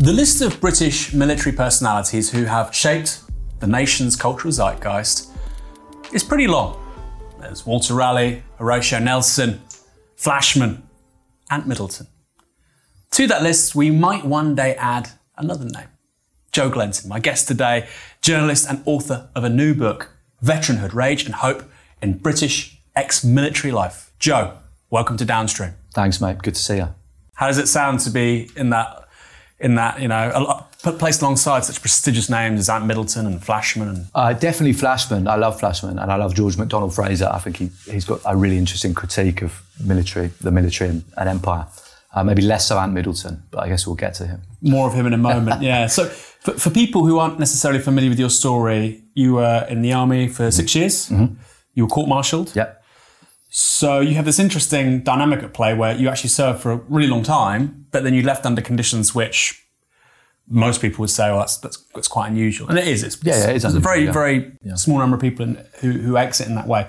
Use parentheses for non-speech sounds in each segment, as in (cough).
The list of British military personalities who have shaped the nation's cultural zeitgeist is pretty long. There's Walter Raleigh, Horatio Nelson, Flashman, and Middleton. To that list, we might one day add another name Joe Glenton, my guest today, journalist and author of a new book, Veteranhood Rage and Hope in British Ex Military Life. Joe, welcome to Downstream. Thanks, mate. Good to see you. How does it sound to be in that in that, you know, a lot, placed alongside such prestigious names as Ant Middleton and Flashman? And... Uh, definitely Flashman. I love Flashman and I love George MacDonald Fraser. I think he, he's got a really interesting critique of military, the military and, and empire. Uh, maybe less so Ant Middleton, but I guess we'll get to him. More of him in a moment, yeah. So for, for, people who aren't necessarily familiar with your story, you were in the army for 6 mm-hmm. years. Mm-hmm. You were court-martialed. Yep. So you have this interesting dynamic at play where you actually served for a really long time, but then you left under conditions which most people would say, "Well, that's that's, that's quite unusual," and it is. It's, yeah, yeah, it is it's a very yeah. very yeah. small number of people in, who who exit in that way.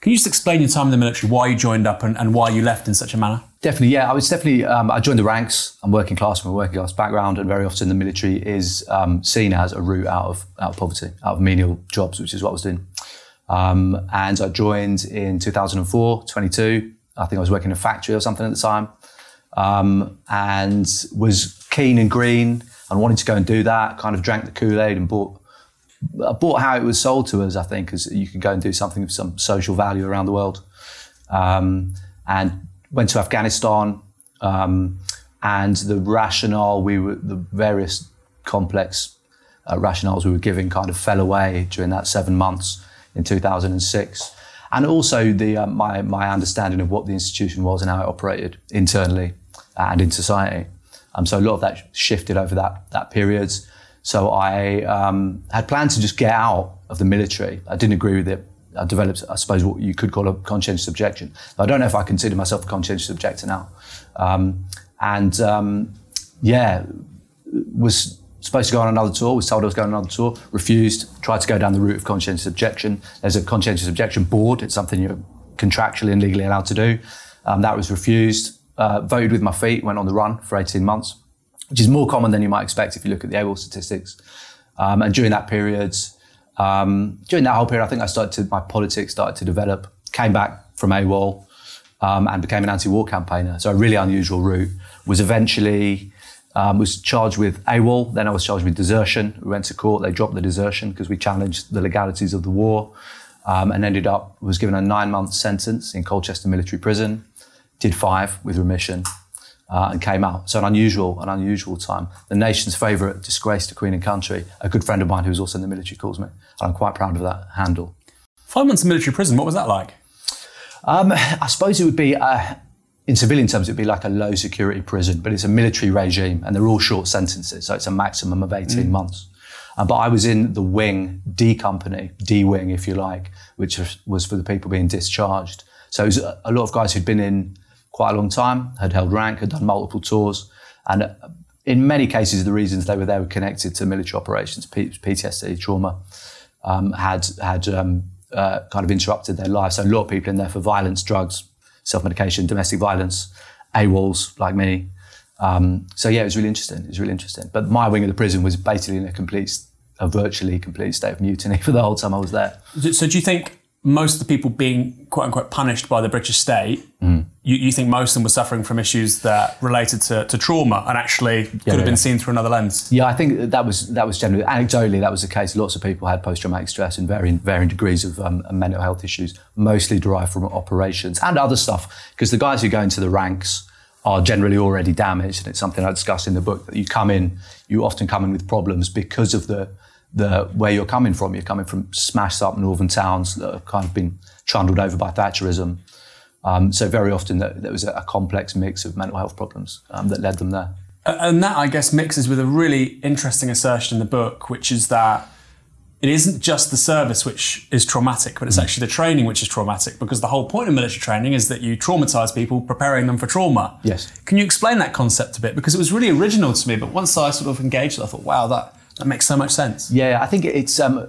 Can you just explain your time in the military, why you joined up, and, and why you left in such a manner? Definitely, yeah. I was definitely. Um, I joined the ranks. I'm working class from a working class background, and very often the military is um, seen as a route out of out of poverty, out of menial jobs, which is what I was doing. Um, and I joined in 2004, 22. I think I was working in a factory or something at the time, um, and was keen and green and wanted to go and do that. Kind of drank the Kool Aid and bought bought how it was sold to us. I think as you could go and do something of some social value around the world, um, and went to Afghanistan. Um, and the rationale we were the various complex uh, rationales we were giving kind of fell away during that seven months in 2006. And also the, uh, my, my understanding of what the institution was and how it operated internally and in society. Um, so a lot of that shifted over that, that period. So I um, had planned to just get out of the military. I didn't agree with it. I developed, I suppose, what you could call a conscientious objection. I don't know if I consider myself a conscientious objector now. Um, and um, yeah, was supposed to go on another tour, was told I was going on another tour, refused, tried to go down the route of conscientious objection. There's a conscientious objection board, it's something you're contractually and legally allowed to do. Um, that was refused. Uh, voted with my feet, went on the run for 18 months, which is more common than you might expect if you look at the AWOL statistics. Um, and during that period, um, during that whole period, I think I started to, my politics started to develop, came back from AWOL um, and became an anti-war campaigner. So a really unusual route. Was eventually um, was charged with AWOL. Then I was charged with desertion. We went to court. They dropped the desertion because we challenged the legalities of the war, um, and ended up was given a nine-month sentence in Colchester Military Prison. Did five with remission, uh, and came out. So an unusual, an unusual time. The nation's favourite disgrace to Queen and Country. A good friend of mine who was also in the military calls me, and I'm quite proud of that handle. Five months in military prison. What was that like? Um, I suppose it would be. Uh, in civilian terms, it'd be like a low security prison, but it's a military regime and they're all short sentences. So it's a maximum of 18 mm. months. Uh, but I was in the wing, D company, D wing, if you like, which was for the people being discharged. So it was a lot of guys who'd been in quite a long time, had held rank, had done multiple tours. And uh, in many cases, the reasons they were there were connected to military operations, PTSD, trauma, um, had, had um, uh, kind of interrupted their lives. So a lot of people in there for violence, drugs, self medication, domestic violence, AWOLs like me. Um, so yeah, it was really interesting. It was really interesting. But my wing of the prison was basically in a complete, a virtually complete state of mutiny (laughs) for the whole time I was there. So do you think most of the people being quote unquote punished by the British state, mm. you, you, think most of them were suffering from issues that related to, to trauma and actually could yeah, have been seen through another lens? Yeah, I think that was that was generally anecdotally that was the case. Lots of people had post traumatic stress and varying varying degrees of um, mental health issues, mostly derived from operations and other stuff. Because the guys who go into the ranks are generally already damaged, and it's something I discuss in the book that you come in, you often come in with problems because of the the where you're coming from. You're coming from smashed up northern towns that have kind of been trundled over by Thatcherism. Um, so very often there was a, complex mix of mental health problems um, that led them there. And that, I guess, mixes with a really interesting assertion in the book, which is that it isn't just the service which is traumatic, but it's mm. actually the training which is traumatic because the whole point of military training is that you traumatize people, preparing them for trauma. Yes. Can you explain that concept a bit? Because it was really original to me, but once I sort of engaged it, I thought, wow, that, that makes so much sense. Yeah, I think it's um,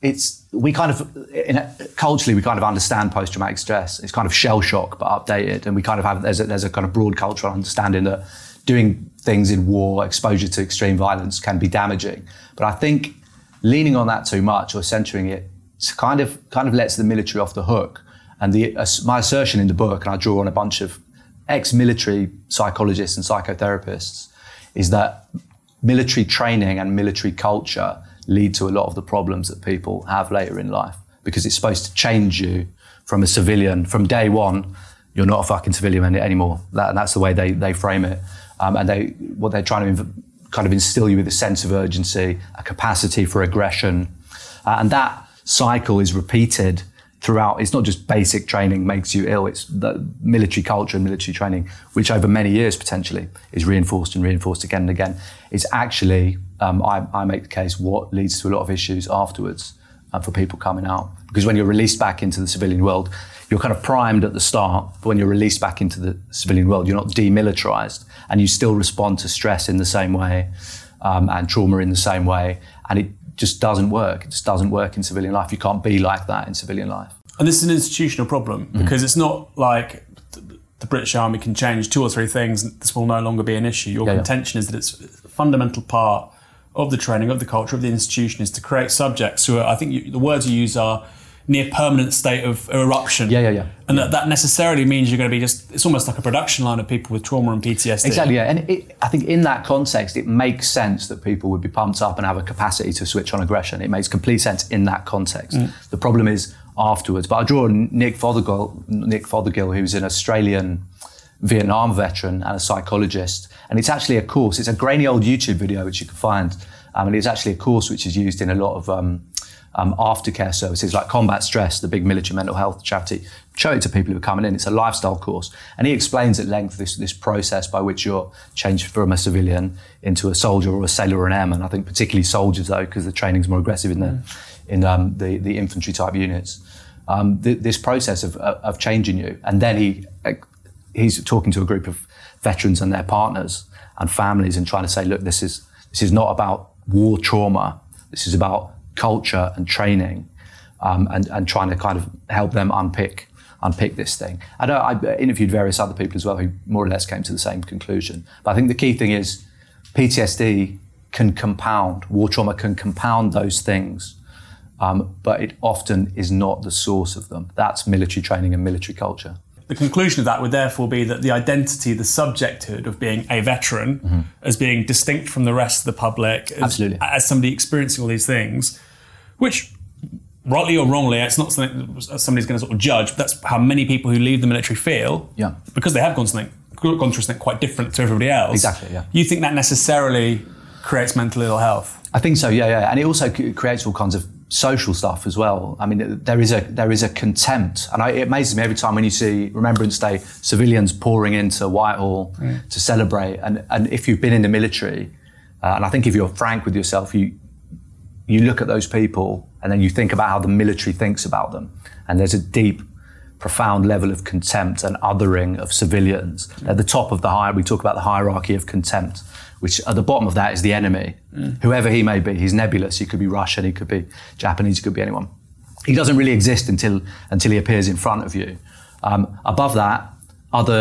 it's we kind of a, culturally we kind of understand post traumatic stress. It's kind of shell shock but updated, and we kind of have there's a, there's a kind of broad cultural understanding that doing things in war, exposure to extreme violence can be damaging. But I think leaning on that too much or centering it kind of kind of lets the military off the hook. And the, uh, my assertion in the book, and I draw on a bunch of ex-military psychologists and psychotherapists, is that military training and military culture lead to a lot of the problems that people have later in life because it's supposed to change you from a civilian from day one. You're not a fucking civilian anymore. That, and that's the way they, they frame it. Um, and they what they're trying to inv- kind of instill you with a sense of urgency, a capacity for aggression, uh, and that cycle is repeated throughout. It's not just basic training makes you ill. It's the military culture and military training, which over many years potentially is reinforced and reinforced again and again. It's actually, um, I, I, make the case, what leads to a lot of issues afterwards uh, for people coming out. Because when you're released back into the civilian world, you're kind of primed at the start, but when you're released back into the civilian world, you're not demilitarized and you still respond to stress in the same way um, and trauma in the same way. And it just doesn't work. It just doesn't work in civilian life. You can't be like that in civilian life. And this is an institutional problem mm-hmm. because mm-hmm. it's not like the British Army can change two or three things and this will no longer be an issue. Your yeah, contention yeah. is that it's a fundamental part of the training, of the culture, of the institution is to create subjects who are, I think you, the words you use are near permanent state of eruption. Yeah, yeah, yeah. And That, that necessarily means you're going to be just, it's almost like a production line of people with trauma and PTSD. Exactly, yeah. And it, I think in that context, it makes sense that people would be pumped up and have a capacity to switch on aggression. It makes complete sense in that context. Mm. The problem is afterwards. But I draw Nick Fothergill, Nick Fothergill, who's an Australian Vietnam veteran and a psychologist. And it's actually a course, it's a grainy old YouTube video which you can find. Um, and it's actually a course which is used in a lot of um, um, aftercare services like Combat Stress, the big military mental health charity. Show it to people who are coming in. It's a lifestyle course. And he explains at length this, this process by which you're changed from a civilian into a soldier or a sailor or an airman. I think particularly soldiers, though, because the training's more aggressive in the, mm. in, um, the, the infantry type units. Um, th- this process of, of changing you. And then he he's talking to a group of veterans and their partners and families and trying to say, look, this is, this is not about war trauma. This is about culture and training, um, and, and trying to kind of help them unpick unpick this thing. I, I interviewed various other people as well who more or less came to the same conclusion. But I think the key thing is PTSD can compound, war trauma can compound those things, um, but it often is not the source of them. That's military training and military culture the conclusion of that would therefore be that the identity, the subjecthood of being a veteran, mm-hmm. as being distinct from the rest of the public, as, as, somebody experiencing all these things, which rightly or wrongly, it's not something somebody's going to sort of judge. But that's how many people who leave the military feel. Yeah. Because they have gone something gone through something quite different to everybody else. Exactly. Yeah. You think that necessarily creates mental ill health? I think so. Yeah. Yeah. And it also creates all kinds of social stuff as well. I mean, there is a there is a contempt, and I, it amazes me every time when you see Remembrance Day civilians pouring into Whitehall mm. to celebrate. And and if you've been in the military, uh, and I think if you're frank with yourself, you you look at those people and then you think about how the military thinks about them, and there's a deep profound level of contempt and othering of civilians. Mm. At the top of the hierarchy, we talk about the hierarchy of contempt which at the bottom of that is the enemy, mm. whoever he may be. He's nebulous. He could be Russian. He could be Japanese. He could be anyone. He doesn't really exist until until he appears in front of you. Um, above that, other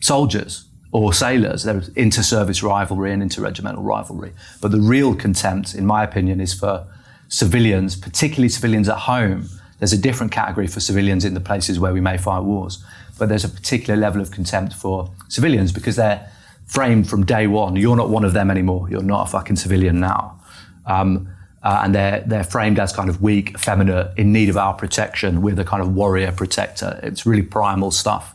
soldiers or sailors. There's inter-service rivalry and inter-regimental rivalry. But the real contempt, in my opinion, is for civilians, particularly civilians at home. There's a different category for civilians in the places where we may fight wars, but there's a particular level of contempt for civilians because they're framed from day one. You're not one of them anymore. You're not a fucking civilian now. Um, uh, and they're they're framed as kind of weak, effeminate, in need of our protection. We're the kind of warrior protector. It's really primal stuff,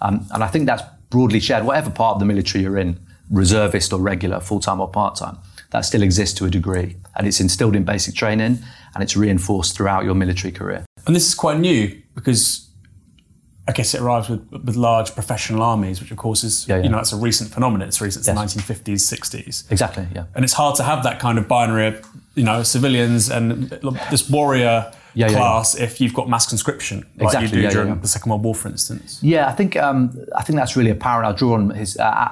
um, and I think that's broadly shared. Whatever part of the military you're in, reservist or regular, full time or part time, that still exists to a degree, and it's instilled in basic training, and it's reinforced throughout your military career. And this is quite new because I guess it arrives with, with large professional armies, which of course is, yeah, yeah. you know, that's a recent phenomenon. It's recent, it's yes. the 1950s, 60s. Exactly, yeah. And it's hard to have that kind of binary of, you know, civilians and this warrior yeah, class if you've got mass conscription, like exactly, you do during the Second World War, for instance. Yeah, I think um, I think that's really apparent. I'll draw on his uh,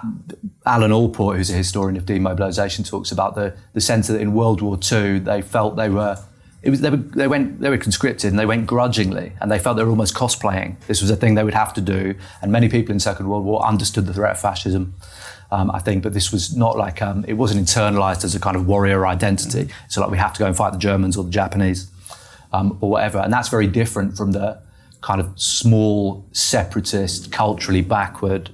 Alan Allport, who's a historian of demobilisation, talks about the the sense that in World War II they felt they were it was they, were, they went they were conscripted and they went grudgingly and they felt they were almost cosplaying. This was a thing they would have to do, and many people in Second World War understood the threat of fascism. Um, I think, but this was not like um, it wasn't internalized as a kind of warrior identity. So like we have to go and fight the Germans or the Japanese um, or whatever, and that's very different from the kind of small separatist, culturally backward,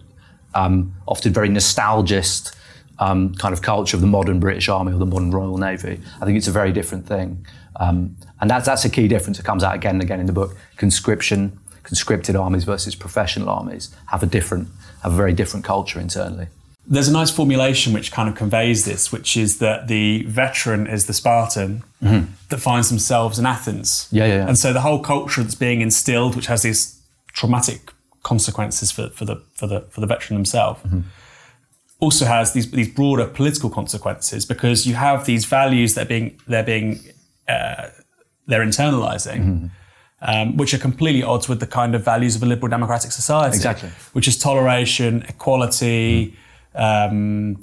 um, often very nostalgist um, kind of culture of the modern British Army or the modern Royal Navy. I think it's a very different thing. Um, and that's, that's a key difference that comes out again and again in the book. Conscription, conscripted armies versus professional armies have a different, have a very different culture internally. There's a nice formulation which kind of conveys this, which is that the veteran is the Spartan mm-hmm. that finds themselves in Athens. Yeah, yeah, yeah. And so the whole culture that's being instilled, which has these traumatic consequences for, for the for the for the veteran himself, mm-hmm. Also has these these broader political consequences because you have these values that are being they're being uh, they're internalizing. Mm-hmm. Um, which are completely odds with the kind of values of a liberal democratic society. Exactly. Which is toleration, equality, mm. um,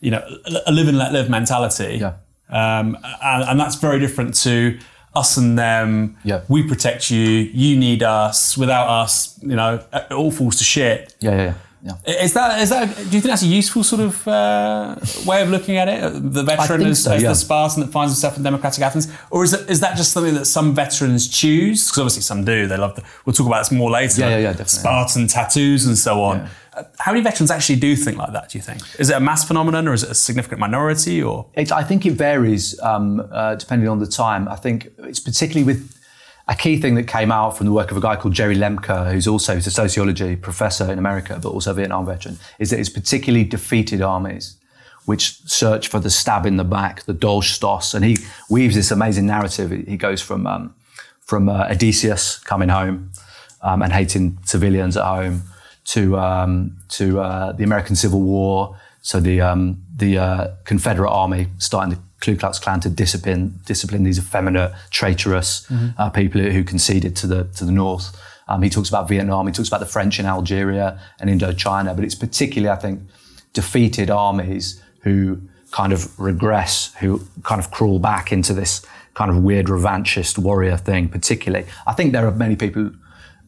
you know, a live and let live mentality. Yeah. Um, and, and, that's very different to us and them. Yeah. We protect you. You need us. Without us, you know, it all falls to shit. Yeah, yeah, yeah. Yeah. Is that is that? Do you think that's a useful sort of uh, way of looking at it? The veteran as, so, yeah. the Spartan that finds himself in democratic Athens, or is it, is that just something that some veterans choose? Because obviously some do. They love. The, we'll talk about this more later. Yeah, yeah, yeah definitely. Spartan tattoos and so on. Yeah. Uh, how many veterans actually do think like that? Do you think is it a mass phenomenon or is it a significant minority? Or it, I think it varies um, uh, depending on the time. I think it's particularly with a key thing that came out from the work of a guy called Jerry Lembcke, who's also a sociology professor in America, but also a Vietnam veteran, is that it's particularly defeated armies which search for the stab in the back, the Dolchstoss, and he weaves this amazing narrative. He goes from um, from uh, Odysseus coming home um, and hating civilians at home to um, to uh, the American Civil War, so the um, the uh, Confederate Army starting the Ku Klux Klan to discipline discipline these effeminate, traitorous mm-hmm. uh, people who conceded to the to the North. Um, he talks about Vietnam. He talks about the French in Algeria and Indochina. But it's particularly, I think, defeated armies who kind of regress, who kind of crawl back into this kind of weird revanchist warrior thing. Particularly, I think there are many people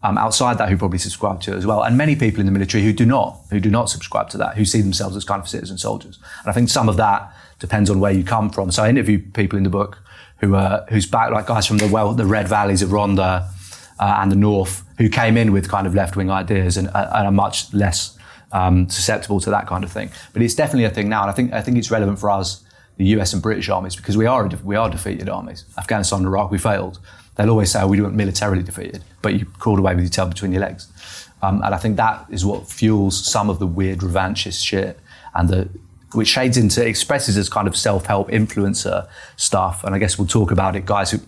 um, outside that who probably subscribe to it as well, and many people in the military who do not, who do not subscribe to that, who see themselves as kind of citizen soldiers. And I think some of that depends on where you come from. So I interview people in the book who are whose back like guys from the well the red valleys of Rhondda uh, and the north who came in with kind of left wing ideas and, uh, and, are much less um, susceptible to that kind of thing. But it's definitely a thing now, and I think I think it's relevant for us, the U.S. and British armies, because we are we are defeated armies. Afghanistan and Iraq, we failed. They'll always say oh, we weren't militarily defeated, but you crawled away with your tail between your legs. Um, and I think that is what fuels some of the weird revanchist shit and the which shades into expresses as kind of self-help influencer stuff. And I guess we'll talk about it, guys. Who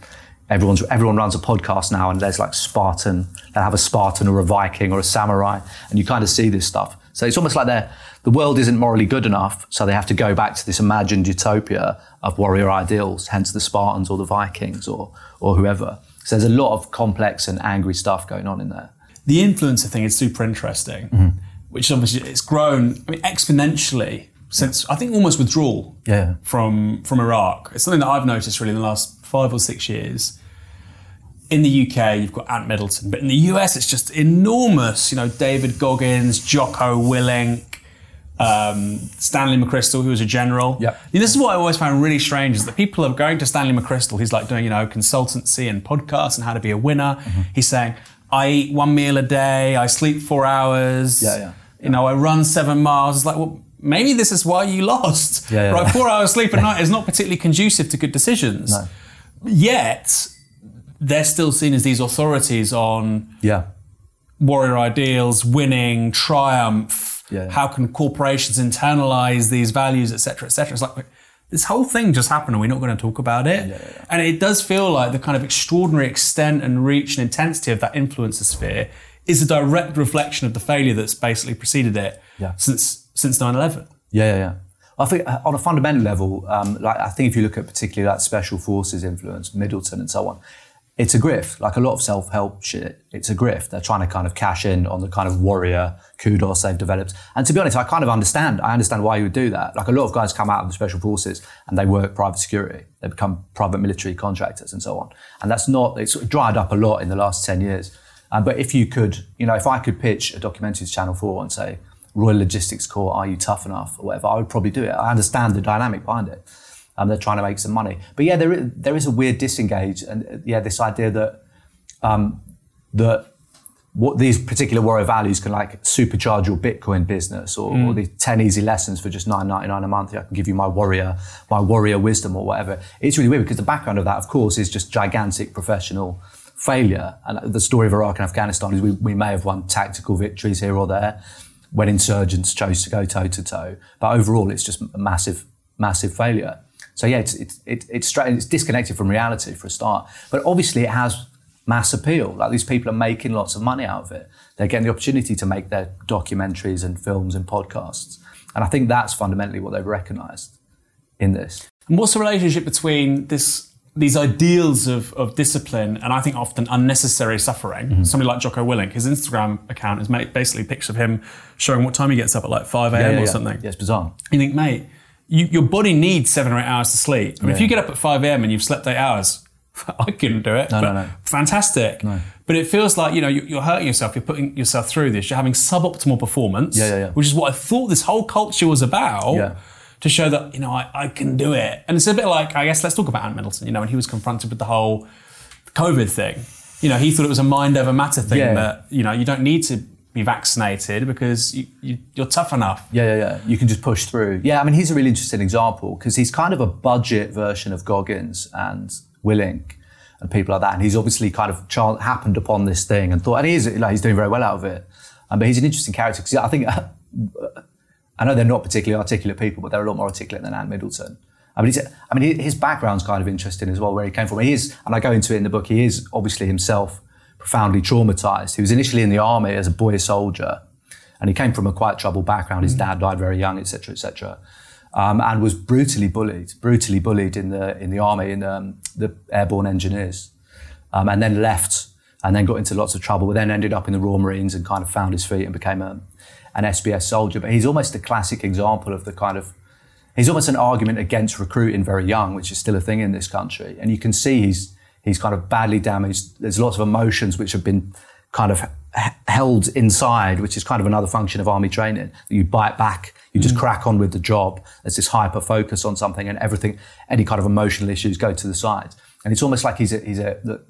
everyone's everyone runs a podcast now, and there's like Spartan. They have a Spartan or a Viking or a samurai, and you kind of see this stuff. So it's almost like they the world isn't morally good enough, so they have to go back to this imagined utopia of warrior ideals. Hence the Spartans or the Vikings or or whoever. So there's a lot of complex and angry stuff going on in there. The influencer thing is super interesting, mm-hmm. which obviously it's grown I mean, exponentially since I think almost withdrawal yeah. from from Iraq. It's something that I've noticed really in the last five or six years. In the UK, you've got Ant Middleton, but in the US, it's just enormous. You know, David Goggins, Jocko Willink, um, Stanley McChrystal, who was a general. Yep. This is what I always found really strange is that people are going to Stanley McChrystal. He's like doing, you know, consultancy and podcasts and how to be a winner. Mm-hmm. He's saying, I eat one meal a day, I sleep four hours. Yeah, yeah. You know, I run seven miles. It's like, well, maybe this is why you lost. (laughs) Yeah, yeah. Right, four hours sleep a (laughs) night is not particularly conducive to good decisions. No. Yet they're still seen as these authorities on yeah. warrior ideals, winning, triumph. Yeah. How can corporations internalize these values, etc., etc. It's like this whole thing just happened, and we're not going to talk about it. And it does feel like the kind of extraordinary extent and reach and intensity of that influencer sphere is a direct reflection of the failure that's basically preceded it yeah. since since 9/11. Yeah, yeah, yeah. I think uh, on a fundamental level, um, like I think if you look at particularly that special forces influence, Middleton and so on, it's a grift. Like a lot of self help shit, it's a grift. They're trying to kind of cash in on the kind of warrior kudos they've developed. And to be honest, I kind of understand. I understand why you would do that. Like a lot of guys come out of the special forces and they work private security. They become private military contractors and so on. And that's not. It's dried up a lot in the last ten years. Um, but if you could, you know, if I could pitch a documentary to Channel Four and say, Royal Logistics Corps, are you tough enough or whatever, I would probably do it. I understand the dynamic behind it. Um, they're trying to make some money. But yeah, there is, there is a weird disengage, and uh, yeah, this idea that um, that what these particular warrior values can like supercharge your Bitcoin business, or, mm. or the ten easy lessons for just nine ninety nine a month. I can give you my warrior my warrior wisdom or whatever. It's really weird because the background of that, of course, is just gigantic professional failure. And the story of Iraq and Afghanistan is we, we may have won tactical victories here or there when insurgents chose to go toe to toe, but overall, it's just a massive massive failure. So yeah, it's it's it's, it's, it's disconnected from reality for a start. But obviously, it has mass appeal. Like these people are making lots of money out of it. They're getting the opportunity to make their documentaries and films and podcasts. And I think that's fundamentally what they've recognised in this. And what's the relationship between this these ideals of, of discipline and I think often unnecessary suffering. Mm-hmm. Somebody like Jocko Willink, his Instagram account is basically pictures of him showing what time he gets up at like 5 a.m. Yeah, yeah, or yeah. something. Yeah, it's bizarre. You think, mate, you, your body needs seven or eight hours to sleep. I mean, if you get up at 5 a.m. and you've slept eight hours, (laughs) I couldn't do it. No, no, no. Fantastic. No. But it feels like, you know, you're hurting yourself, you're putting yourself through this, you're having suboptimal performance, yeah, yeah, yeah. which is what I thought this whole culture was about. Yeah. To show that, you know, I, I can do it. And it's a bit like, I guess, let's talk about Ant Middleton, you know, when he was confronted with the whole COVID thing. You know, he thought it was a mind over matter thing Yeah. that, you know, you don't need to be vaccinated because you, you, you're tough enough. Yeah, yeah, yeah. You can just push through. Yeah, I mean, he's a really interesting example because he's kind of a budget version of Goggins and Willink and people like that. And he's obviously kind of char- happened upon this thing and thought, and he is, like, he's doing very well out of it. Um, but he's an interesting character because I think, (laughs) I know they're not particularly articulate people, but they're a lot more articulate than Ant Middleton. I mean, I mean, his background's kind of interesting as well, where he came from. He is, and I go into it in the book. He is obviously himself profoundly traumatized. He was initially in the army as a boy soldier, and he came from a quite troubled background. His dad died very young, etc., etc., um, and was brutally bullied, brutally bullied in the in the army in um, the airborne engineers, um, and then left and then got into lots of trouble. But then ended up in the Royal Marines and kind of found his feet and became a, an SBS soldier. But he's almost a classic example of the kind of he's almost an argument against recruiting very young, which is still a thing in this country. And you can see he's he's kind of badly damaged. There's lots of emotions which have been kind of h- held inside, which is kind of another function of army training. You bite back, you just mm. crack on with the job. There's this hyper focus on something, and everything, any kind of emotional issues go to the side. And it's almost like he's a, he's a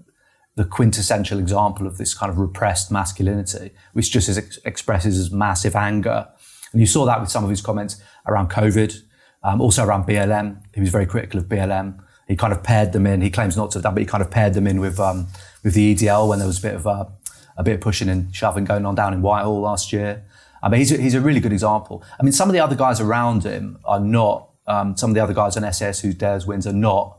the, quintessential example of this kind of repressed masculinity, which just expresses as massive anger. And you saw that with some of his comments around COVID, um, also around BLM. He was very critical of BLM. He kind of paired them in. He claims not to have done, but he kind of paired them in with um, with the EDL when there was a bit of uh, a bit of pushing and shoving going on down in Whitehall last year. I mean, he's a, he's a really good example. I mean, some of the other guys around him are not. Um, some of the other guys on SAS who dares wins are not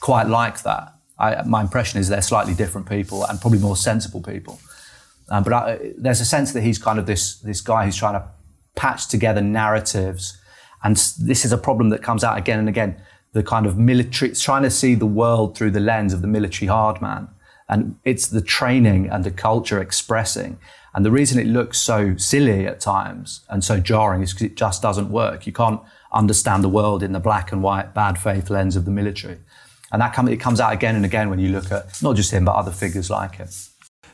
quite like that. I, my impression is they're slightly different people and probably more sensible people. Um, but I, there's a sense that he's kind of this this guy who's trying to patch together narratives, and this is a problem that comes out again and again. The kind of military, trying to see the world through the lens of the military hard man, and it's the training and the culture expressing. And the reason it looks so silly at times and so jarring is because it just doesn't work. You can't understand the world in the black and white bad faith lens of the military. And that come, it comes out again and again when you look at not just him, but other figures like him.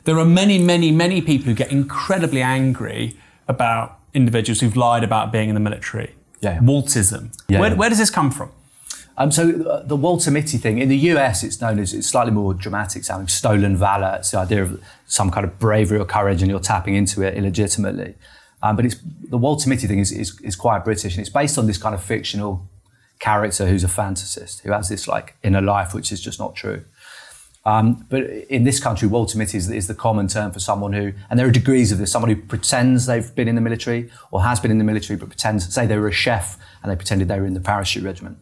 There are many, many, many people who get incredibly angry about individuals who've lied about being in the military. Yeah, yeah. Waltism. Yeah, where, yeah. where does this come from? Um, so uh, the Walter Mitty thing in the US, it's known as it's slightly more dramatic sounding stolen valor. It's the idea of some kind of bravery or courage, and you're tapping into it illegitimately. Um, but it's the Walter Mitty thing is, is is quite British, and it's based on this kind of fictional character who's a fantasist who has this like inner life which is just not true. Um, but in this country, Walter Mitty is, is the common term for someone who, and there are degrees of this, someone who pretends they've been in the military or has been in the military, but pretends, say they were a chef and they pretended they were in the parachute regiment.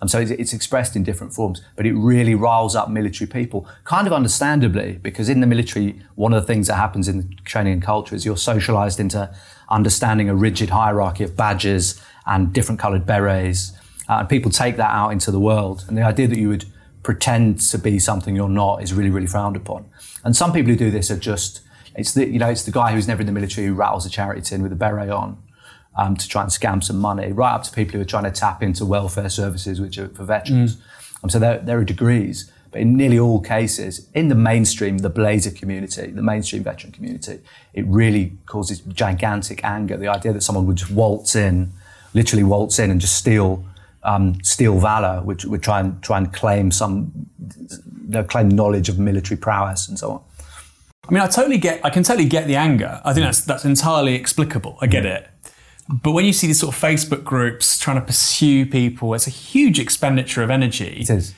And so it's, it's expressed in different forms, but it really riles up military people, kind of understandably, because in the military, one of the things that happens in the training and culture is you're socialized into understanding a rigid hierarchy of badges and different colored berets. Uh, and people take that out into the world. And the idea that you would pretend to be something you're not is really, really frowned upon. And some people who do this are just, it's the, you know, it's the guy who's never in the military who rattles a charity tin with a beret on um, to try and scam some money, right up to people who are trying to tap into welfare services, which are for veterans. Mm. Um, so there, there are degrees. But in nearly all cases, in the mainstream, the Blazer community, the mainstream veteran community, it really causes gigantic anger. The idea that someone would just waltz in, literally waltz in and just steal um, steal valor, which would try and try and claim some you know, claim knowledge of military prowess and so on. I mean, I totally get. I can totally get the anger. I think that's that's entirely explicable. I get it. But when you see these sort of Facebook groups trying to pursue people, it's a huge expenditure of energy. It is.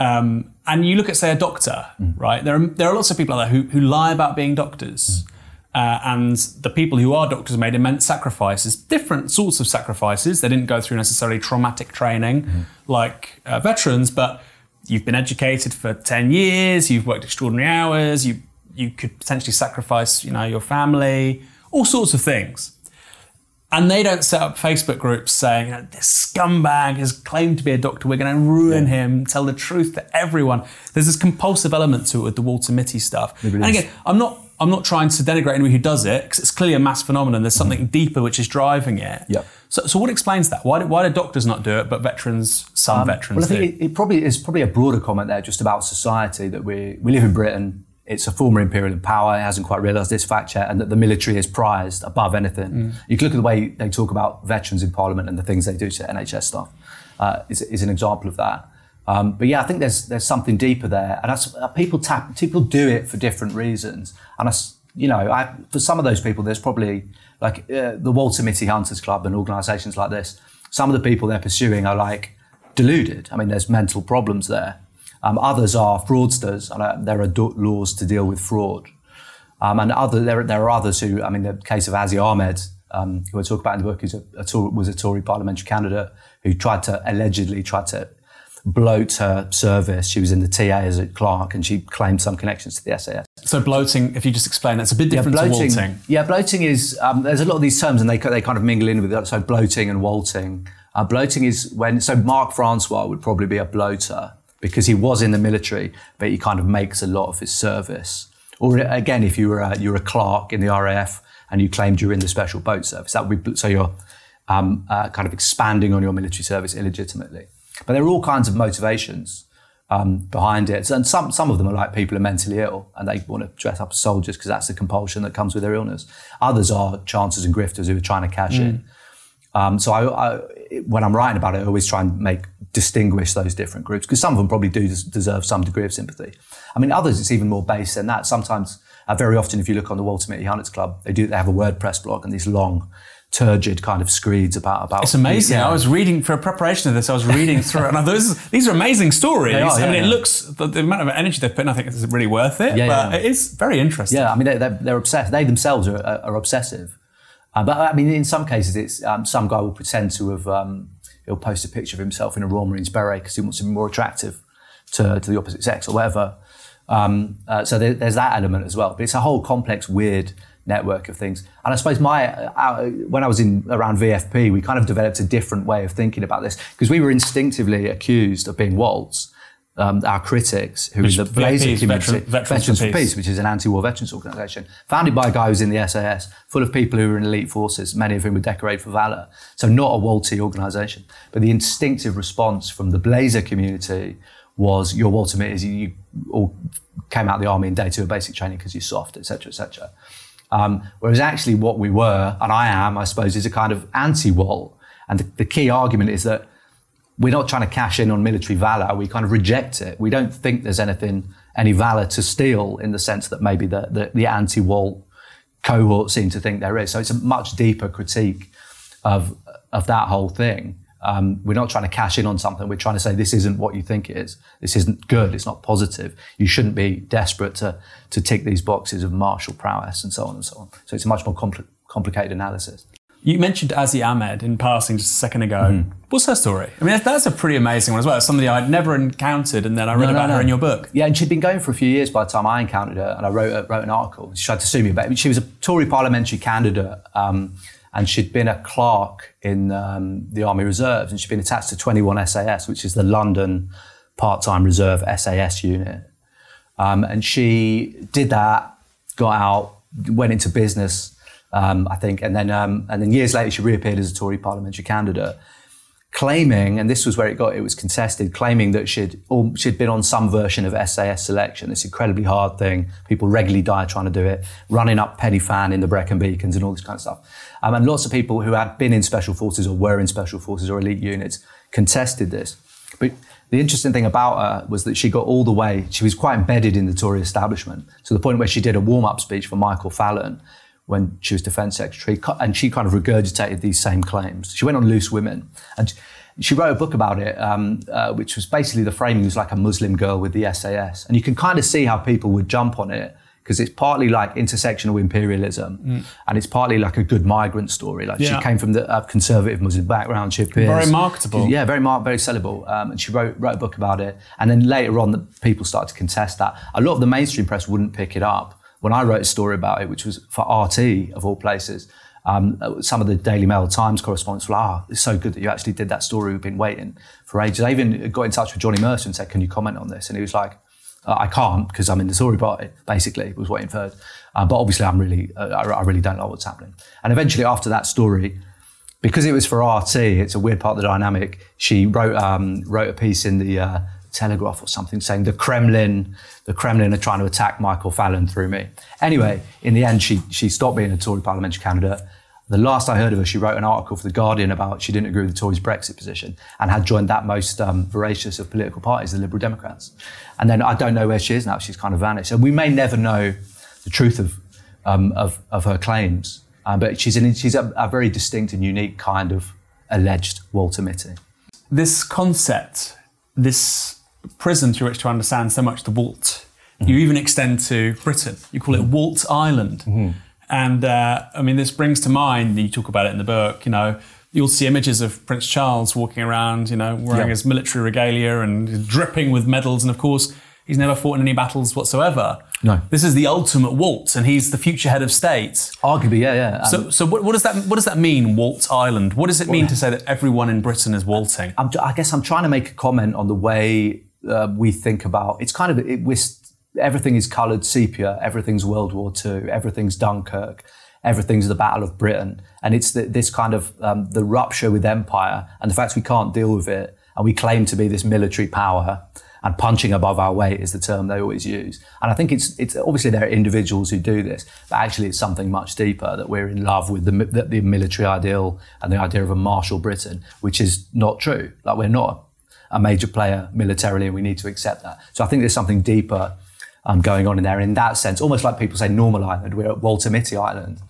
Um, and you look at, say, a doctor, mm. right? There are, there are lots of people out there who, who lie about being doctors. Mm. Uh, and the people who are doctors made immense sacrifices, different sorts of sacrifices. They didn't go through necessarily traumatic training mm-hmm. like uh, veterans, but you've been educated for 10 years, you've worked extraordinary hours, you, you could potentially sacrifice you know, your family, all sorts of things. And they don't set up Facebook groups saying, you know, this scumbag has claimed to be a doctor, we're going to ruin yeah. him, tell the truth to everyone. There's this compulsive element to it with the Walter Mitty stuff. And again, I'm not I'm not trying to denigrate anyone who does it because it's clearly a mass phenomenon. There's something mm-hmm. deeper which is driving it. Yep. So, so what explains that? Why do, why do doctors not do it, but veterans, some um, veterans? Well, I think it, it, probably is probably a broader comment there, just about society that we we live in Britain. It's a former imperial power. It hasn't quite realised this fact yet, and that the military is prized above anything. Mm. You can look at the way they talk about veterans in Parliament and the things they do to NHS staff. Uh, is, is an example of that. Um, but yeah, I think there's there's something deeper there, and uh, people tap people do it for different reasons, and I, you know, I, for some of those people, there's probably like uh, the Walter Mitty Hunters Club and organisations like this. Some of the people they're pursuing are like deluded. I mean, there's mental problems there. Um, others are fraudsters, and uh, there are laws to deal with fraud. Um, and other there, there are others who, I mean, the case of Asia Ahmed, um, who I talk about in the book, who's a, a, was a Tory parliamentary candidate who tried to allegedly tried to bloat her service. She was in the TA as a clerk, and she claimed some connections to the SAS. So bloating, if you just explain, that's a bit different yeah, bloating, to walting. Yeah, bloating is um, there's a lot of these terms, and they they kind of mingle in with it. So bloating and walting. Uh, bloating is when so Mark Francois would probably be a bloater because he was in the military, but he kind of makes a lot of his service. Or again, if you were a, you're a clerk in the RAF and you claimed you're in the special boat service, that would be so you're um, uh, kind of expanding on your military service illegitimately. But there are all kinds of motivations um, behind it. And some, some of them are like people are mentally ill and they want to dress up as soldiers because that's the compulsion that comes with their illness. Others are chancers and grifters who are trying to cash mm. in. Um, so I, I, when I'm writing about it, I always try and make distinguish those different groups because some of them probably do deserve some degree of sympathy. I mean, others it's even more base than that. Sometimes, uh, very often, if you look on the Walter Mitty Hunters Club, they do they have a WordPress blog and these long turgid kind of screeds about about. It's amazing. Yeah. I was reading for a preparation of this. I was reading through, and those these are amazing stories. Are, yeah, I mean, yeah. it looks the, the, amount of energy they've put in. I think is really worth it. Yeah, but it is very interesting. Yeah, I mean, they're, they're obsessed. They themselves are, are obsessive. Uh, but I mean, in some cases, it's um, some guy will pretend to have. Um, he'll post a picture of himself in a Royal Marines beret because he wants to be more attractive to, to the opposite sex or whatever. Um, uh, so there, there's that element as well. But it's a whole complex, weird network of things. And I suppose my uh, when I was in around VFP, we kind of developed a different way of thinking about this because we were instinctively accused of being Walts. Um, our critics, who which is the Blazer community, Veteran, Veterans, for, Peace. Peace. which is an anti-war veterans organisation, founded by a guy who's in the SAS, full of people who were in elite forces, many of whom were decorated for valour. So not a Walty organisation, but the instinctive response from the Blazer community was your Walter is you, you all came out of the army in day two of basic training because you're soft, etc., etc. Um, whereas actually what we were, and I am, I suppose, is a kind of anti-Walt. And the, the key argument is that we're not trying to cash in on military valor. We kind of reject it. We don't think there's anything, any valor to steal in the sense that maybe the, the, the anti-Walt cohort seem to think there is. So it's a much deeper critique of, of that whole thing. Um, we're not trying to cash in on something. We're trying to say this isn't what you think it is. This isn't good. It's not positive. You shouldn't be desperate to to tick these boxes of martial prowess and so on and so on. So it's a much more compl- complicated analysis. You mentioned Asia Ahmed in passing just a second ago. Mm-hmm. What's her story? I mean, that's a pretty amazing one as well. Somebody I'd never encountered, and then I read no, about no, her in your book. Yeah, and she'd been going for a few years by the time I encountered her, and I wrote wrote an article. She tried to sue me about it. She was a Tory parliamentary candidate. Um, and she'd been a clerk in um, the Army Reserves, and she'd been attached to 21 SAS, which is the London part-time reserve SAS unit. Um, and she did that, got out, went into business, um, I think, and then um, and then years later she reappeared as a Tory parliamentary candidate, claiming, and this was where it got it was contested, claiming that she'd or she'd been on some version of SAS selection. This incredibly hard thing. People regularly die trying to do it, running up Pen y Fan in the Brecon Beacons and all this kind of stuff. Um, and lots of people who had been in special forces or were in special forces or elite units contested this. But the interesting thing about her was that she got all the way, she was quite embedded in the Tory establishment to the point where she did a warm up speech for Michael Fallon when she was Defence Secretary, and she kind of regurgitated these same claims. She went on Loose Women, and she wrote a book about it, um, uh, which was basically the framing was like a Muslim girl with the SAS. And you can kind of see how people would jump on it because it's partly like intersectional imperialism mm. and it's partly like a good migrant story. Like yeah. she came from the uh, conservative Muslim background. She appears very marketable. yeah, very mar- very sellable. Um, and she wrote wrote a book about it. And then later on, the people started to contest that. A lot of the mainstream press wouldn't pick it up. When I wrote a story about it, which was for RT of all places, um, some of the Daily Mail Times correspondents were like, ah, it's so good that you actually did that story. We've been waiting for ages. I even got in touch with Johnny Mercer and said, can you comment on this? And he was like, uh, I can't because I'm in the Tory party, basically, was what he inferred. Uh, but obviously, I'm really, uh, I, I, really don't know what's happening. And eventually, after that story, because it was for RT, it's a weird part of the dynamic. She wrote um, wrote a piece in the uh, Telegraph or something saying the Kremlin, the Kremlin are trying to attack Michael Fallon through me. Anyway, in the end, she she stopped being a Tory parliamentary candidate the last I heard of her, she wrote an article for The Guardian about she didn't agree with the Tories' Brexit position and had joined that most um, voracious of political parties, the Liberal Democrats. And then I don't know where she is now. She's kind of vanished. So we may never know the truth of, um, of, of, her claims. Um, but she's, an, she's a, a, very distinct and unique kind of alleged Walter Mitty. This concept, this prism through which to understand so much the Walt, mm-hmm. you even extend to Britain. You call it Walt Island. Mm-hmm. And uh, I mean, this brings to mind, you talk about it in the book, you know, you'll see images of Prince Charles walking around, you know, wearing his military regalia and dripping with medals. And of course, he's never fought in any battles whatsoever. No. This is the ultimate Walt, and he's the future head of state. Arguably, yeah, yeah. Um, so, so what, what, does that what does that mean, Walt Island? What does it mean well, to say that everyone in Britain is walting? I'm, i guess I'm trying to make a comment on the way uh, we think about. It's kind of it, we're everything is coloured sepia, everything's World War II, everything's Dunkirk, everything's the Battle of Britain, and it's the, this kind of um, the rupture with empire and the fact we can't deal with it, and we claim to be this military power. And punching above our weight is the term they always use. And I think it's, it's obviously there are individuals who do this, but actually it's something much deeper that we're in love with the, the, the military ideal and the idea of a martial Britain, which is not true. Like we're not a major player militarily and we need to accept that. So I think there's something deeper um, going on in there. In that sense, almost like people say Normal Island, we're at Walter Mitty Island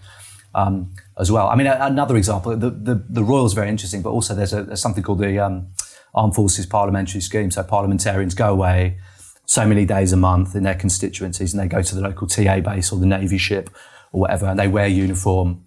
um, as well. I mean, a, another example, the, the, the Royal is very interesting, but also there's, a, there's something called the um, Armed Forces Parliamentary Scheme. So parliamentarians go away so many days a month in their constituencies and they go to the local TA base or the Navy ship or whatever, and they wear uniform.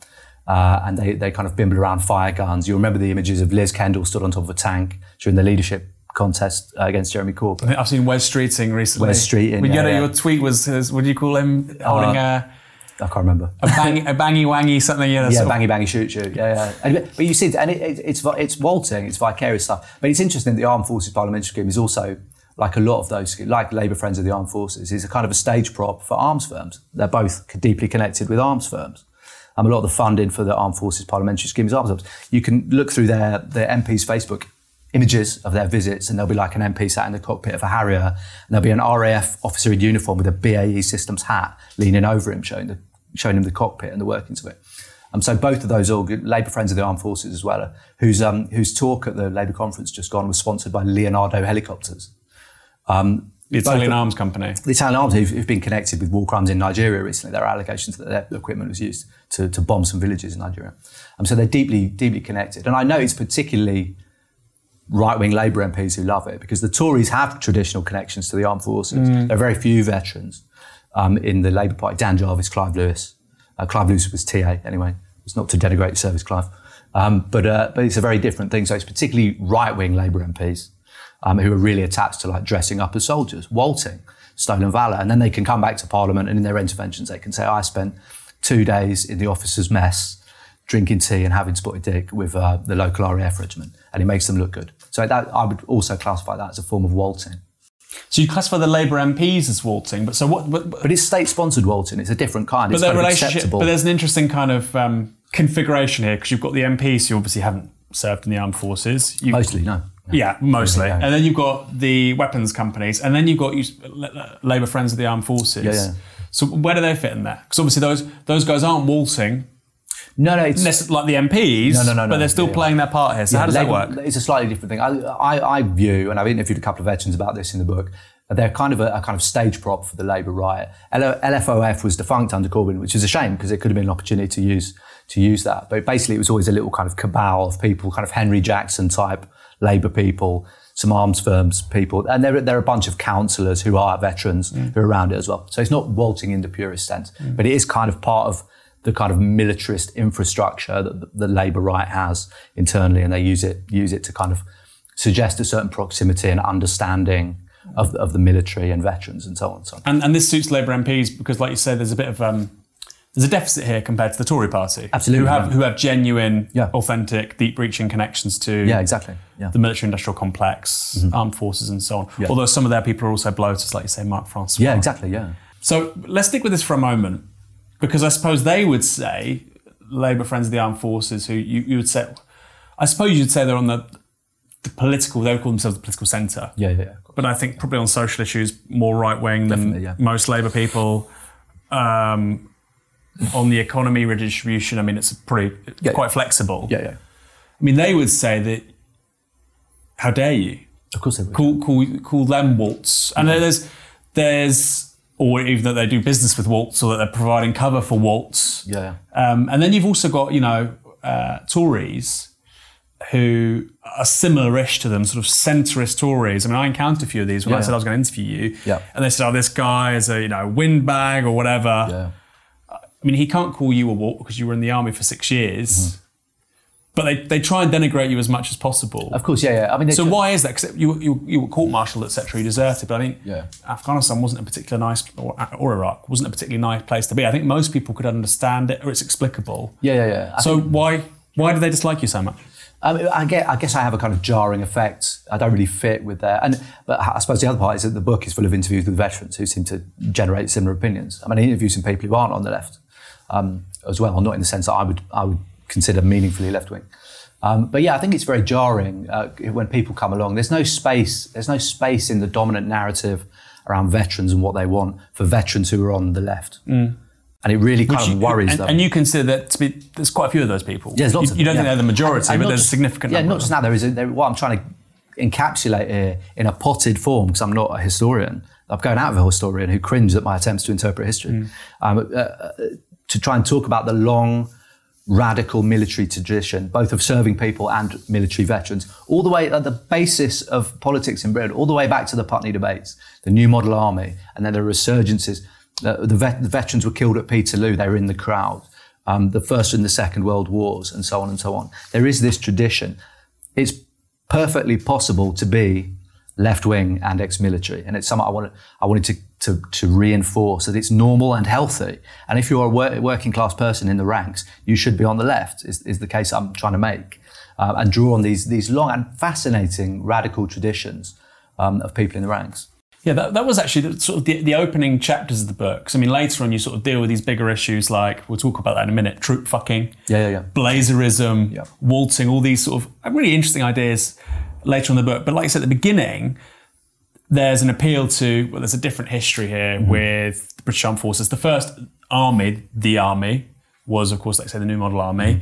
Uh, and they, they kind of bimble around fire guns. You remember the images of Liz Kendall stood on top of a tank during the leadership contest uh, against Jeremy Corbyn. I've seen Wes Streeting recently. Wes Streeting. But yeah, yeah, yeah. your tweet was, his, what do you call him? Holding uh, a. I can't remember. A, bang, a bangy wangy something. Yeah, yeah bangy bangy shoot shoot. Yeah, yeah. And, but you see, and it, it, it's it's walting, it's vicarious stuff. But it's interesting. The Armed Forces Parliamentary Scheme is also like a lot of those, like Labour Friends of the Armed Forces, is a kind of a stage prop for arms firms. They're both deeply connected with arms firms. Um, a lot of the funding for the Armed Forces Parliamentary Scheme is arms firms. You can look through their their MPs' Facebook images of their visits, and there'll be like an MP sat in the cockpit of a Harrier, and there'll be an RAF officer in uniform with a BAE Systems hat leaning over him, showing the showing him the cockpit and the workings of it. Um, so both of those Labour friends of the armed forces as well, whose um, whose talk at the Labour conference just gone was sponsored by Leonardo Helicopters. Um, the Italian arms company. The Italian arms who've, who've, been connected with war crimes in Nigeria recently. There are allegations that their equipment was used to, to bomb some villages in Nigeria. Um, so they're deeply, deeply connected. And I know it's particularly right wing Labour MPs who love it because the Tories have traditional connections to the armed forces. Mm. There are very few veterans um, in the Labour Party. Dan Jarvis, Clive Lewis. Uh, Clive Lewis was TA anyway. It's not to denigrate the service, Clive. Um, but, uh, but it's a very different thing. So it's particularly right wing Labour MPs um, who are really attached to like dressing up as soldiers, walting, stolen valour. And then they can come back to Parliament and in their interventions they can say, I spent two days in the officers' mess drinking tea and having spotted dick with uh, the local RAF regiment, and it makes them look good. So that, I would also classify that as a form of walting. So you classify the Labour MPs as walting, but so what? But, But it's state-sponsored walting. It's a different kind. but kind of relationship. But there's an interesting kind of um, configuration here because you've got the MPs who obviously haven't served in the armed forces. You, Mostly, no. Yeah, mostly. Yeah, yeah. And then you've got the weapons companies, and then you've got you, Labour Friends of the Armed Forces. Yeah, yeah. So where do they fit in there? Because obviously those those guys aren't walting No, no, it's necess- like the MPs, No, no, no, but no. they're still Yeah, playing their part here. So how does that work? It's a slightly different thing. I, I, I view, and I've interviewed a couple of veterans about this in the book. They're kind of a, a kind of stage prop for the Labour riot. L- LFOF was defunct under Corbyn, which is a shame because it could have been an opportunity to use to use that. But basically, it was always a little kind of cabal of people, kind of Henry Jackson type Labour people, some arms firms people, and there, are- there are a bunch of councillors who are veterans Mm. who are around it as well. So it's not walting in the purest sense, but it is kind of part of the kind of militarist infrastructure that the, the Labour right has internally, and they use it use it to kind of suggest a certain proximity and understanding of, of the military and veterans and so on and so on. And, and this suits Labour MPs because, like you say, there's a bit of um, there's a deficit here compared to the Tory Party. Absolutely, who have yeah. who have genuine, Yeah. authentic, deep-reaching connections to Yeah, exactly. Yeah. the military-industrial complex, armed forces, and so on. Yeah. Although some of their people are also bloaters, like you say, Mark Francois. Yeah, exactly. Yeah. So let's stick with this for a moment, because I suppose they would say, Labour Friends of the Armed Forces, who you, you would say, I suppose you'd say they're on the, the political, they would call themselves the political centre. Yeah, yeah, yeah. But I think probably on social issues, more right wing than yeah. most Labour people. Um, on the economy redistribution, I mean, it's pretty Yeah. quite flexible. Yeah, yeah. I mean, they would say that, how dare you? Of course they would. call call call them Walts. And there's there's or even that they do business with Walts or that they're providing cover for Walts. Yeah, Um, and then you've also got you know uh, Tories who are similar-ish to them, sort of centrist Tories. I mean, I encountered a few of these when I Yeah. said I was going to interview you. Yeah. And they said, "Oh, this guy is a you know windbag or whatever." Yeah. I mean, he can't call you a Walt because you were in the army for six years. Mm-hmm. But they, they try and denigrate you as much as possible. Of course, yeah, yeah. I mean, So tr- why is that? Because you, you, you were court-martialed, etc. You deserted, but I think Yeah. Afghanistan wasn't a particularly nice, or, or Iraq wasn't a particularly nice place to be. I think most people could understand it, or it's explicable. Yeah, yeah, yeah. I So why why do they dislike you so much? Um, I, get, I guess I have a kind of jarring effect. I don't really fit with that. And but I suppose the other part is that the book is full of interviews with veterans who seem to generate similar opinions. I mean, I interview some people who aren't on the left um, as well, or not in the sense that I would I would consider meaningfully left wing. Um, but yeah, I think it's very jarring uh, when people come along. There's no space. There's no space in the dominant narrative around veterans and what they want for veterans who are on the left. And it really kind of You- worries and, them. and you consider that to be there's quite a few of those people. Yeah, there's lots you, of you don't them, think they're the majority, And but not there's a significant Yeah, number. not of just them. that. There is a, there, what I'm trying to encapsulate here in a potted form because I'm not a historian. I'm going out of a historian who cringes at my attempts to interpret history. Mm. Um, uh, uh, to try and talk about the long, radical military tradition, both of serving people and military veterans, all the way at the basis of politics in Britain, all the way back to the Putney debates, the New Model Army, and then the resurgences. The, the, vet, the veterans were killed at Peterloo. They were in the crowd. Um, the First and the Second World Wars, and so on and so on. There is this tradition. It's perfectly possible to be left wing and ex military, and it's something I wanted, I wanted to, to, to reinforce that it's normal and healthy. And if you're a wor- working class person in the ranks, you should be on the left, is, is the case I'm trying to make, uh, and draw on these, these long and fascinating radical traditions um, of people in the ranks. Yeah, that, that was actually the, sort of the, the opening chapters of the book. 'Cause, I mean, later on, you sort of deal with these bigger issues like we'll talk about that in a minute: troop fucking, Yeah, yeah, yeah. blazerism, Yeah. walting, all these sort of really interesting ideas later on in the book. But like I said at the beginning, there's an appeal to well, there's a different history here Mm-hmm. with the British Armed Forces. The first army, the army, was of course, like I say, the New Model Army.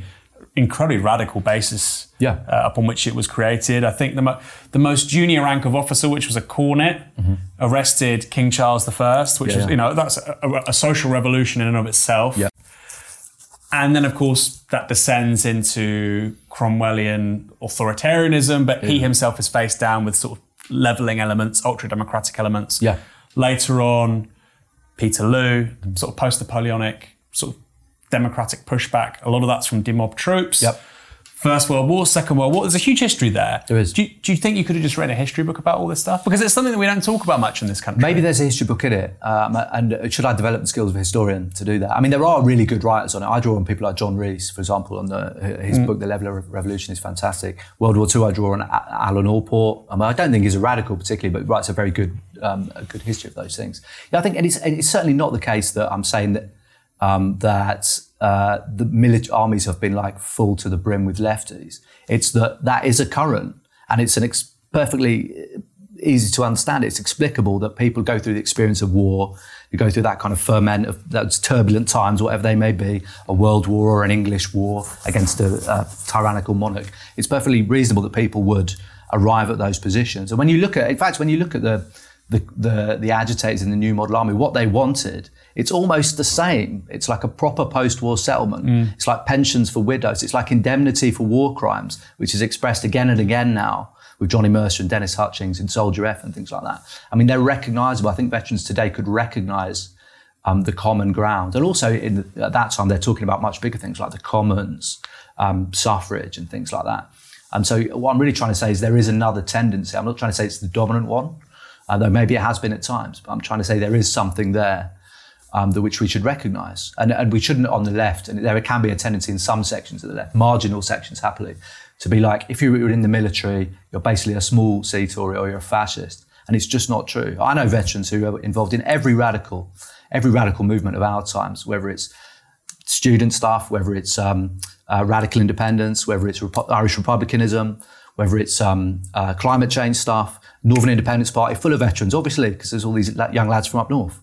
Incredibly radical basis Mm-hmm. Yeah. uh, upon which it was created. I think the, mo- the most junior rank of officer, which was a cornet, arrested King Charles I, which Mm-hmm. Yeah, was, yeah. you know, that's a, a- a social revolution in and of itself. Yeah. And then, of course, that descends into Cromwellian authoritarianism, but he himself is faced down with sort of leveling elements, ultra democratic elements. Yeah. Later on, Peterloo, sort of post Napoleonic, sort of democratic pushback. A lot of that's from demob troops. Yep. First World War, Second World War. There's a huge history there. There is. Do you, do you think you could have just written a history book about all this stuff? Because it's something that we don't talk about much in this country. Maybe there's a history book in it, um, and should I develop the skills of a historian to do that? I mean, there are really good writers on it. I draw on people like John Rees, for example, on the, his book, The Leveller Revolution, is fantastic. World War II, I draw on Alan Allport. I, mean, I don't think he's a radical particularly, but writes a very good, um, a good history of those things. Yeah, I think, and it's, and it's certainly not the case that I'm saying that um, that uh, the military armies have been like full to the brim with lefties. It's that that is a current, and it's an ex- perfectly easy to understand. It's explicable that people go through the experience of war, you go through that kind of ferment of those turbulent times, whatever they may be, a world war or an English war against a, a tyrannical monarch. It's perfectly reasonable that people would arrive at those positions. And when you look at, in fact, when you look at the the, the, the agitators in the New Model Army, what they wanted, it's almost the same. It's like a proper post-war settlement. Mm. It's like pensions for widows. It's like indemnity for war crimes, which is expressed again and again now with Johnny Mercer and Dennis Hutchings in Soldier F and things like that. I mean, they're recognizable. I think veterans today could recognize um, the common ground. And also the, at that time, they're talking about much bigger things like the commons, um, suffrage and things like that. And so what I'm really trying to say is there is another tendency. I'm not trying to say it's the dominant one although maybe it has been at times. But I'm trying to say there is something there um, that which we should recognise, and, and we shouldn't on the left. And there can be a tendency in some sections of the left, marginal sections, happily, to be like, if you were in the military, you're basically a small C Tory or you're a fascist, and it's just not true. I know veterans who are involved in every radical, every radical movement of our times, whether it's student stuff, whether it's um, uh, radical independence, whether it's Repo- Irish republicanism, whether it's um, uh, climate change stuff, Northern Independence Party, full of veterans, obviously, because there's all these young lads from up north.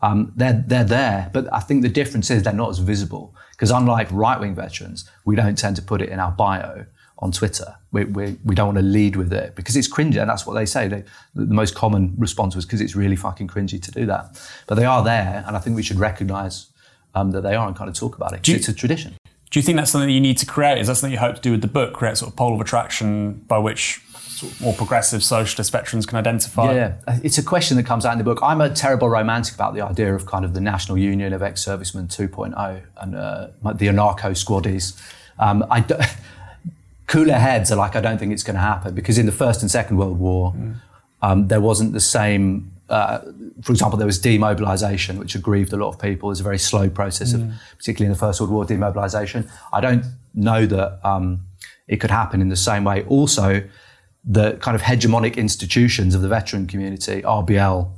Um, they're, they're there, but I think the difference is they're not as visible. Because unlike right wing veterans, we don't tend to put it in our bio on Twitter. We, we, we don't want to lead with it because it's cringy, and that's what they say. They, the, most common response was because it's really fucking cringy to do that. But they are there, and I think we should recognise um, that they are and kind of talk about it. You, it's a tradition. Do you think that's something that you need to create? Is that something you hope to do with the book? Create sort of pole of attraction by which more progressive socialist veterans can identify? Yeah, it's a question that comes out in the book. I'm a terrible romantic about the idea of kind of the National Union of Ex-Servicemen 2.0 and uh, the anarcho squaddies. Um, I do, (laughs) cooler heads are like, I don't think it's going to happen because in the First and Second World War, mm. um, there wasn't the same. Uh, for example, there was demobilisation, which aggrieved a lot of people. It was a very slow process, mm. of, particularly in the First World War, demobilisation. I don't know that um, it could happen in the same way. Also, the kind of hegemonic institutions of the veteran community, RBL,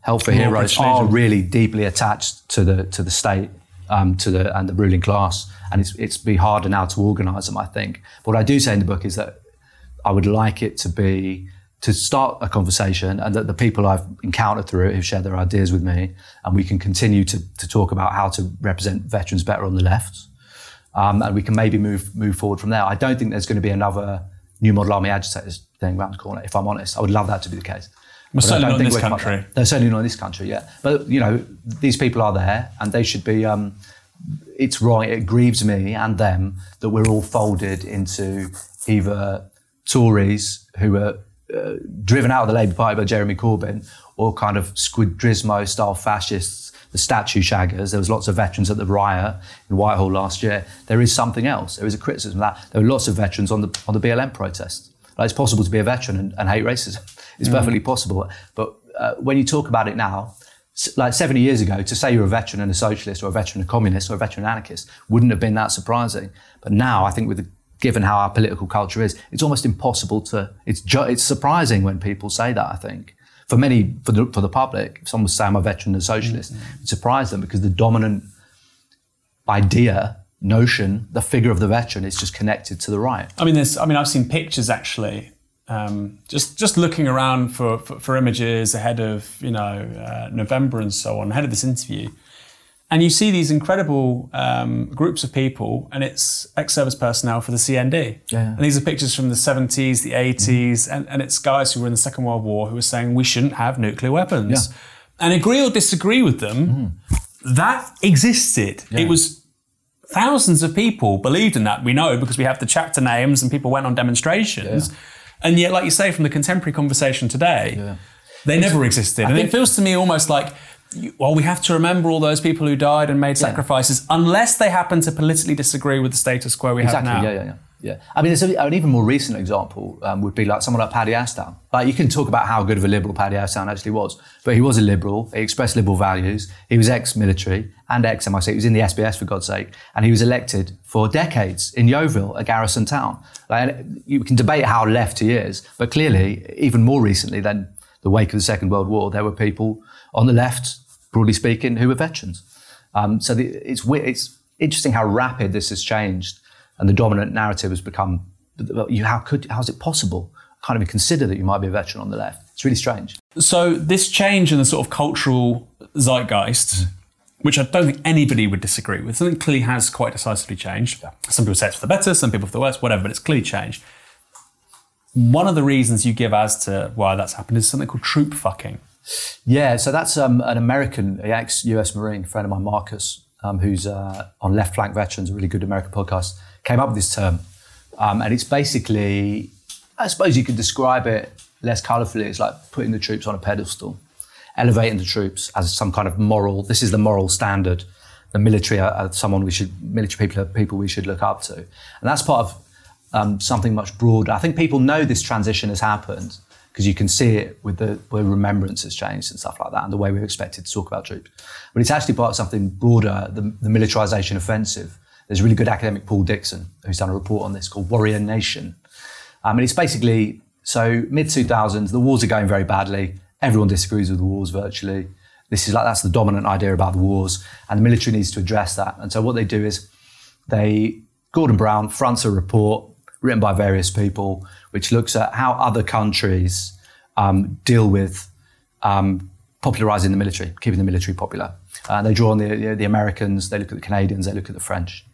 Help for Heroes, are really deeply attached to the to the state, um, to the and the ruling class, and it's it's be harder now to organise them. I think. But what I do say in the book is that I would like it to be to start a conversation, and that the people I've encountered through it have shared their ideas with me, and we can continue to to talk about how to represent veterans better on the left, um, and we can maybe move move forward from there. I don't think there's going to be another new model army agitators thing around the corner. If I'm honest, I would love that to be the case. Well, certainly not in this country. They're certainly not in this country, yeah. But you know, these people are there, and they should be. Um, it's right, It grieves me and them that we're all folded into either Tories who are uh, driven out of the Labour Party by Jeremy Corbyn, or kind of squadrismo style fascists the statue shaggers. There was lots of veterans at the riot in Whitehall last year. There is something else. There is a criticism of that. There were lots of veterans on the on the BLM protests. Like it's possible to be a veteran and, and hate racism. (laughs) It's mm. perfectly possible. But uh, when you talk about it now, like 70 years ago, to say you're a veteran and a socialist or a veteran and a communist or a veteran anarchist wouldn't have been that surprising. But now, I think with the, given how our political culture is, it's almost impossible to. It's ju- it's surprising when people say that. I think for many, for the, for the public, if someone was saying I'm a veteran and a socialist, mm-hmm. it surprised them because the dominant idea, notion, the figure of the veteran is just connected to the right. I mean, there's, I mean, I've seen pictures actually. Um, just just looking around for, for, for, images ahead of you know uh, November and so on, ahead of this interview, and you see these incredible um, groups of people, and it's ex-service personnel for the CND. Yeah. And these are pictures from the 70s, the 80s, mm. and, and it's guys who were in the Second World War who were saying we shouldn't have nuclear weapons. Yeah. And agree or disagree with them, mm. that existed. Yeah. It was thousands of people believed in that. We know because we have the chapter names and people went on demonstrations. And yet, like you say, from the contemporary conversation today, they it's, never existed. I and it feels to me almost like well, we have to remember all those people who died and made sacrifices, yeah. unless they happen to politically disagree with the status quo we exactly, have now. Yeah, yeah, yeah. Yeah, I mean, a, an even more recent example um, would be like someone like Paddy Ashdown. Like you can talk about how good of a liberal Paddy Ashdown actually was, but he was a liberal. He expressed liberal values. He was ex-military and ex-MI6. He was in the SBS for God's sake, and he was elected for decades in Yeovil, a garrison town. Like you can debate how left he is, but clearly, even more recently than the wake of the Second World War, there were people on the left, broadly speaking, who were veterans. Um, so the, it's it's interesting how rapid this has changed and the dominant narrative has become, you, how could, how is it possible? I can't even consider that you might be a veteran on the left. It's really strange. So this change in the sort of cultural zeitgeist, which I don't think anybody would disagree with, something clearly has quite decisively changed. Some people say it's for the better, some people for the worse, whatever, but it's clearly changed. One of the reasons you give as to why that's happened is something called troop fucking. Yeah, so that's um, an American, ex-US Marine friend of mine, Marcus, um, who's uh, on Left Flank Veterans, a really good American podcast came up with this term. Um, and it's basically, I suppose you could describe it less colourfully. It's like putting the troops on a pedestal, elevating the troops as some kind of moral, this is the moral standard. The military are, are someone we should, military people are people we should look up to. And that's part of um, something much broader. I think people know this transition has happened because you can see it with the where remembrance has changed and stuff like that, and the way we're expected to talk about troops. But it's actually part of something broader, the, the militarization offensive, there's a really good academic, Paul Dixon, who's done a report on this called Warrior Nation. Um, and it's basically so mid 2000s, the wars are going very badly. Everyone disagrees with the wars virtually. This is like that's the dominant idea about the wars, and the military needs to address that. And so what they do is they Gordon Brown fronts a report written by various people, which looks at how other countries um, deal with um, popularizing the military, keeping the military popular. Uh, they draw on the, the Americans, they look at the Canadians, they look at the French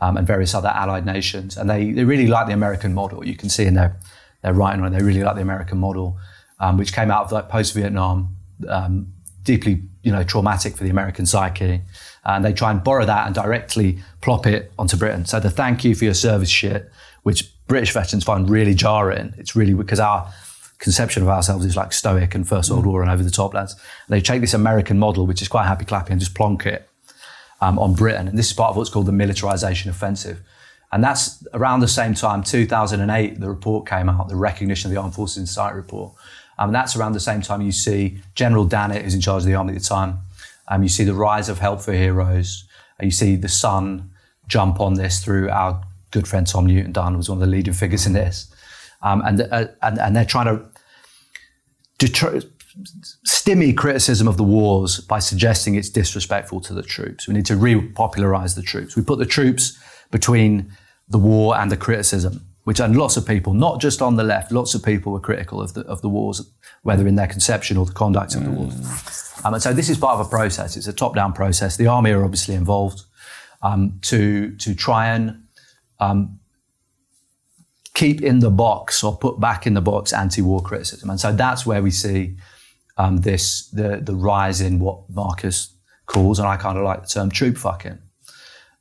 um, and various other allied nations. And they, they really like the American model. You can see in their, their writing they really like the American model, um, which came out of like post-Vietnam, um, deeply you know, traumatic for the American psyche. And they try and borrow that and directly plop it onto Britain. So the thank you for your service shit, which British veterans find really jarring. It's really because our conception of ourselves is like stoic and First World mm. War and over the top lads. And they take this American model, which is quite happy clappy, and just plonk it um, on Britain. And this is part of what's called the militarization offensive. And that's around the same time, 2008, the report came out, the recognition of the Armed Forces in Society report. Um, and that's around the same time you see General Dannatt, who's in charge of the army at the time. Um, you see the rise of Help for Heroes. You see the Sun jump on this through our good friend Tom Newton Dunn, was one of the leading figures in this. Um, and, uh, and, and they're trying to detr- stimmy criticism of the wars by suggesting it's disrespectful to the troops. We need to repopularize the troops. We put the troops between the war and the criticism, which and lots of people, not just on the left, lots of people were critical of the of the wars, whether in their conception or the conduct of mm. the wars. Um, and so this is part of a process. It's a top-down process. The army are obviously involved um, to to try and um, keep in the box or put back in the box anti-war criticism. And so that's where we see um, this the the rise in what Marcus calls, and I kind of like the term troop fucking.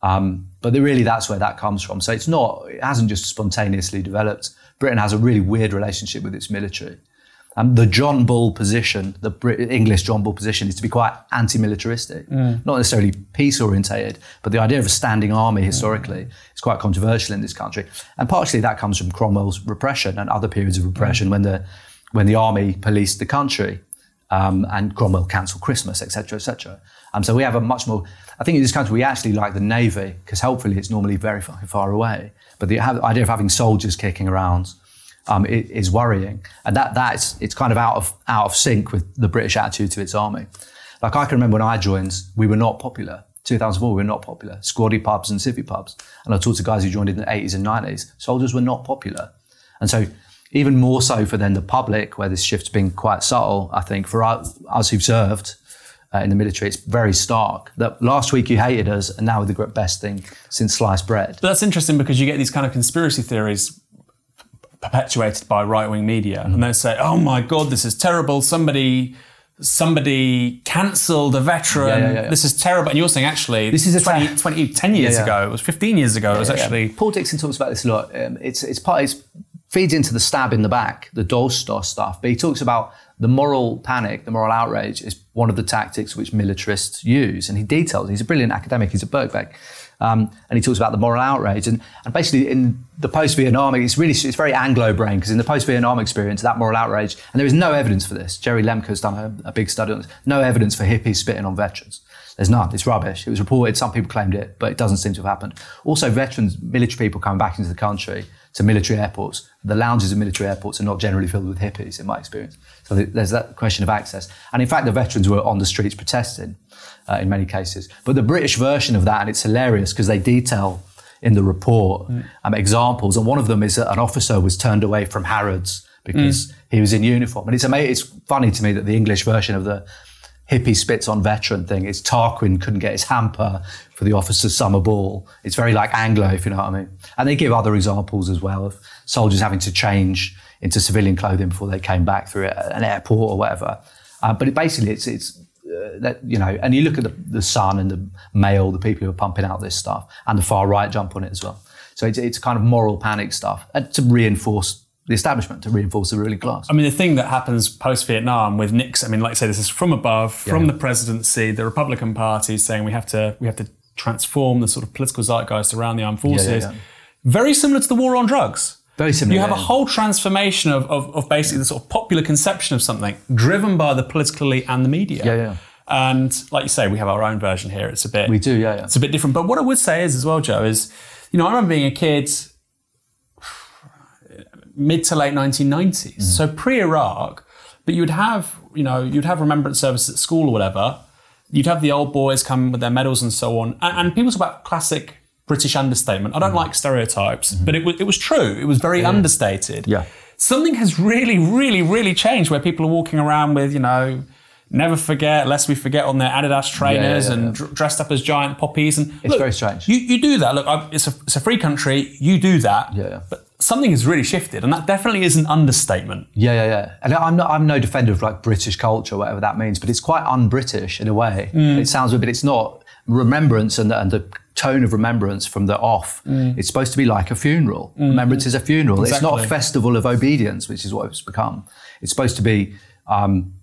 Um, but really, that's where that comes from. So it's not, it hasn't just spontaneously developed. Britain has a really weird relationship with its military. Um, the John Bull position, the Brit- English John Bull position, is to be quite anti-militaristic, mm. not necessarily peace-orientated, but the idea of a standing army historically mm. is quite controversial in this country, and partially that comes from Cromwell's repression and other periods of repression mm. when the when the army policed the country, um, and Cromwell cancelled Christmas, etc., etc. Um, so we have a much more. I think in this country we actually like the navy because hopefully it's normally very far, far away, but the idea of having soldiers kicking around um, is worrying, and that that's it's kind of out of out of sync with the British attitude to its army. Like I can remember when I joined, we were not popular. 2004, we were not popular. Squaddy pubs and civvy pubs, and I talked to guys who joined in the 80s and 90s. Soldiers were not popular, and so even more so for then the public, where this shift's been quite subtle. I think for us who've served. Uh, in the military, it's very stark. That last week you hated us, and now we're the best thing since sliced bread. But that's interesting because you get these kind of conspiracy theories perpetuated by right wing media, mm-hmm. and they say, "Oh my God, this is terrible! Somebody." Somebody cancelled a veteran. Yeah, yeah, yeah, this is terrible. And you're saying actually, this is a 20, 20 10 years ago. It was 15 years ago. it was actually. Paul Dixon talks about this a lot. Um, it's it's part. It's feeds into the stab in the back, the Dolchstoss stuff. But he talks about the moral panic, the moral outrage is one of the tactics which militarists use. And he details, he's a brilliant academic, he's at Birkbeck. Um, and he talks about the moral outrage. And, and basically, in the post Vietnam, it's really it's very Anglo brain because in the post Vietnam experience, that moral outrage, and there is no evidence for this. Jerry Lembcke's done a, a, big study on this. No evidence for hippies spitting on veterans. There's none. It's rubbish. It was reported. Some people claimed it, but it doesn't seem to have happened. Also, veterans, military people coming back into the country to military airports. The lounges of military airports are not generally filled with hippies, in my experience. So there's that question of access. And in fact, the veterans were on the streets protesting uh, in many cases. But the British version of that, and it's hilarious because they detail in the report mm. um, examples, and one of them is that an officer was turned away from Harrods because mm. he was in uniform. And it's amazing, it's funny to me that the English version of the hippie spits on veteran thing is Tarquin couldn't get his hamper for the officer's summer ball. It's very like Anglo, if you know what I mean. And they give other examples as well of soldiers having to change into civilian clothing before they came back through an airport or whatever. Uh, but it basically, it's it's uh, that you know, and you look at the, the Sun and the Mail, the people who are pumping out this stuff, and the far right jump on it as well. So it's it's kind of moral panic stuff and to reinforce the establishment to reinforce the ruling class. I mean, the thing that happens post Vietnam with Nixon, I mean, like I say, this is from above, from yeah. the presidency, the Republican Party saying we have to we have to transform the sort of political zeitgeist around the armed forces. Yeah, yeah, Very similar to the war on drugs. Very similar. You have a whole transformation of, of, of basically the sort of popular conception of something driven by the political elite and the media. Yeah, yeah. And like you say, we have our own version here. It's a bit. We do, yeah, yeah. It's a bit different. But what I would say is as well, Joe, is you know I remember being a kid, mid to late 1990s, mm. so pre-Iraq. But you'd have you know you'd have remembrance service at school or whatever. You'd have the old boys come with their medals and so on, and, and people talk about classic British understatement. I don't mm. like stereotypes, mm-hmm. but it was, it was true. It was very yeah. understated. Yeah. Something has really, really, really changed where people are walking around with, you know, never forget, lest we forget on their Adidas trainers yeah, yeah, and dr- dressed up as giant poppies. And it's look, very strange. You, you do that. Look, it's a, it's a free country. You do that. Yeah, But something has really shifted, and that definitely is an understatement. Yeah, yeah, yeah. And I'm not, I'm no defender of like British culture, whatever that means, but it's quite un-British in a way. Mm. It sounds a bit. It's not remembrance and the, and the tone of remembrance from the off. Mm. It's supposed to be like a funeral. Mm. Remembrance is a funeral. Exactly. It's not a festival of obedience, which is what it's become. It's supposed to be, um,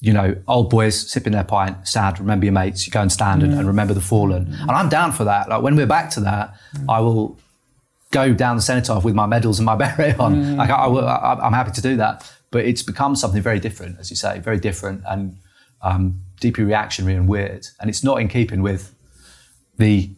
you know, old boys sipping their pint, sad, remember your mates, you go and stand mm. and, and, remember the fallen. And I'm down for that. Like when we're back to that, I will go down the cenotaph with my medals and my (laughs) beret on. Mm. Like I, I, I'm happy to do that. But it's become something very different, as you say, very different and um, deeply reactionary and weird. And it's not in keeping with the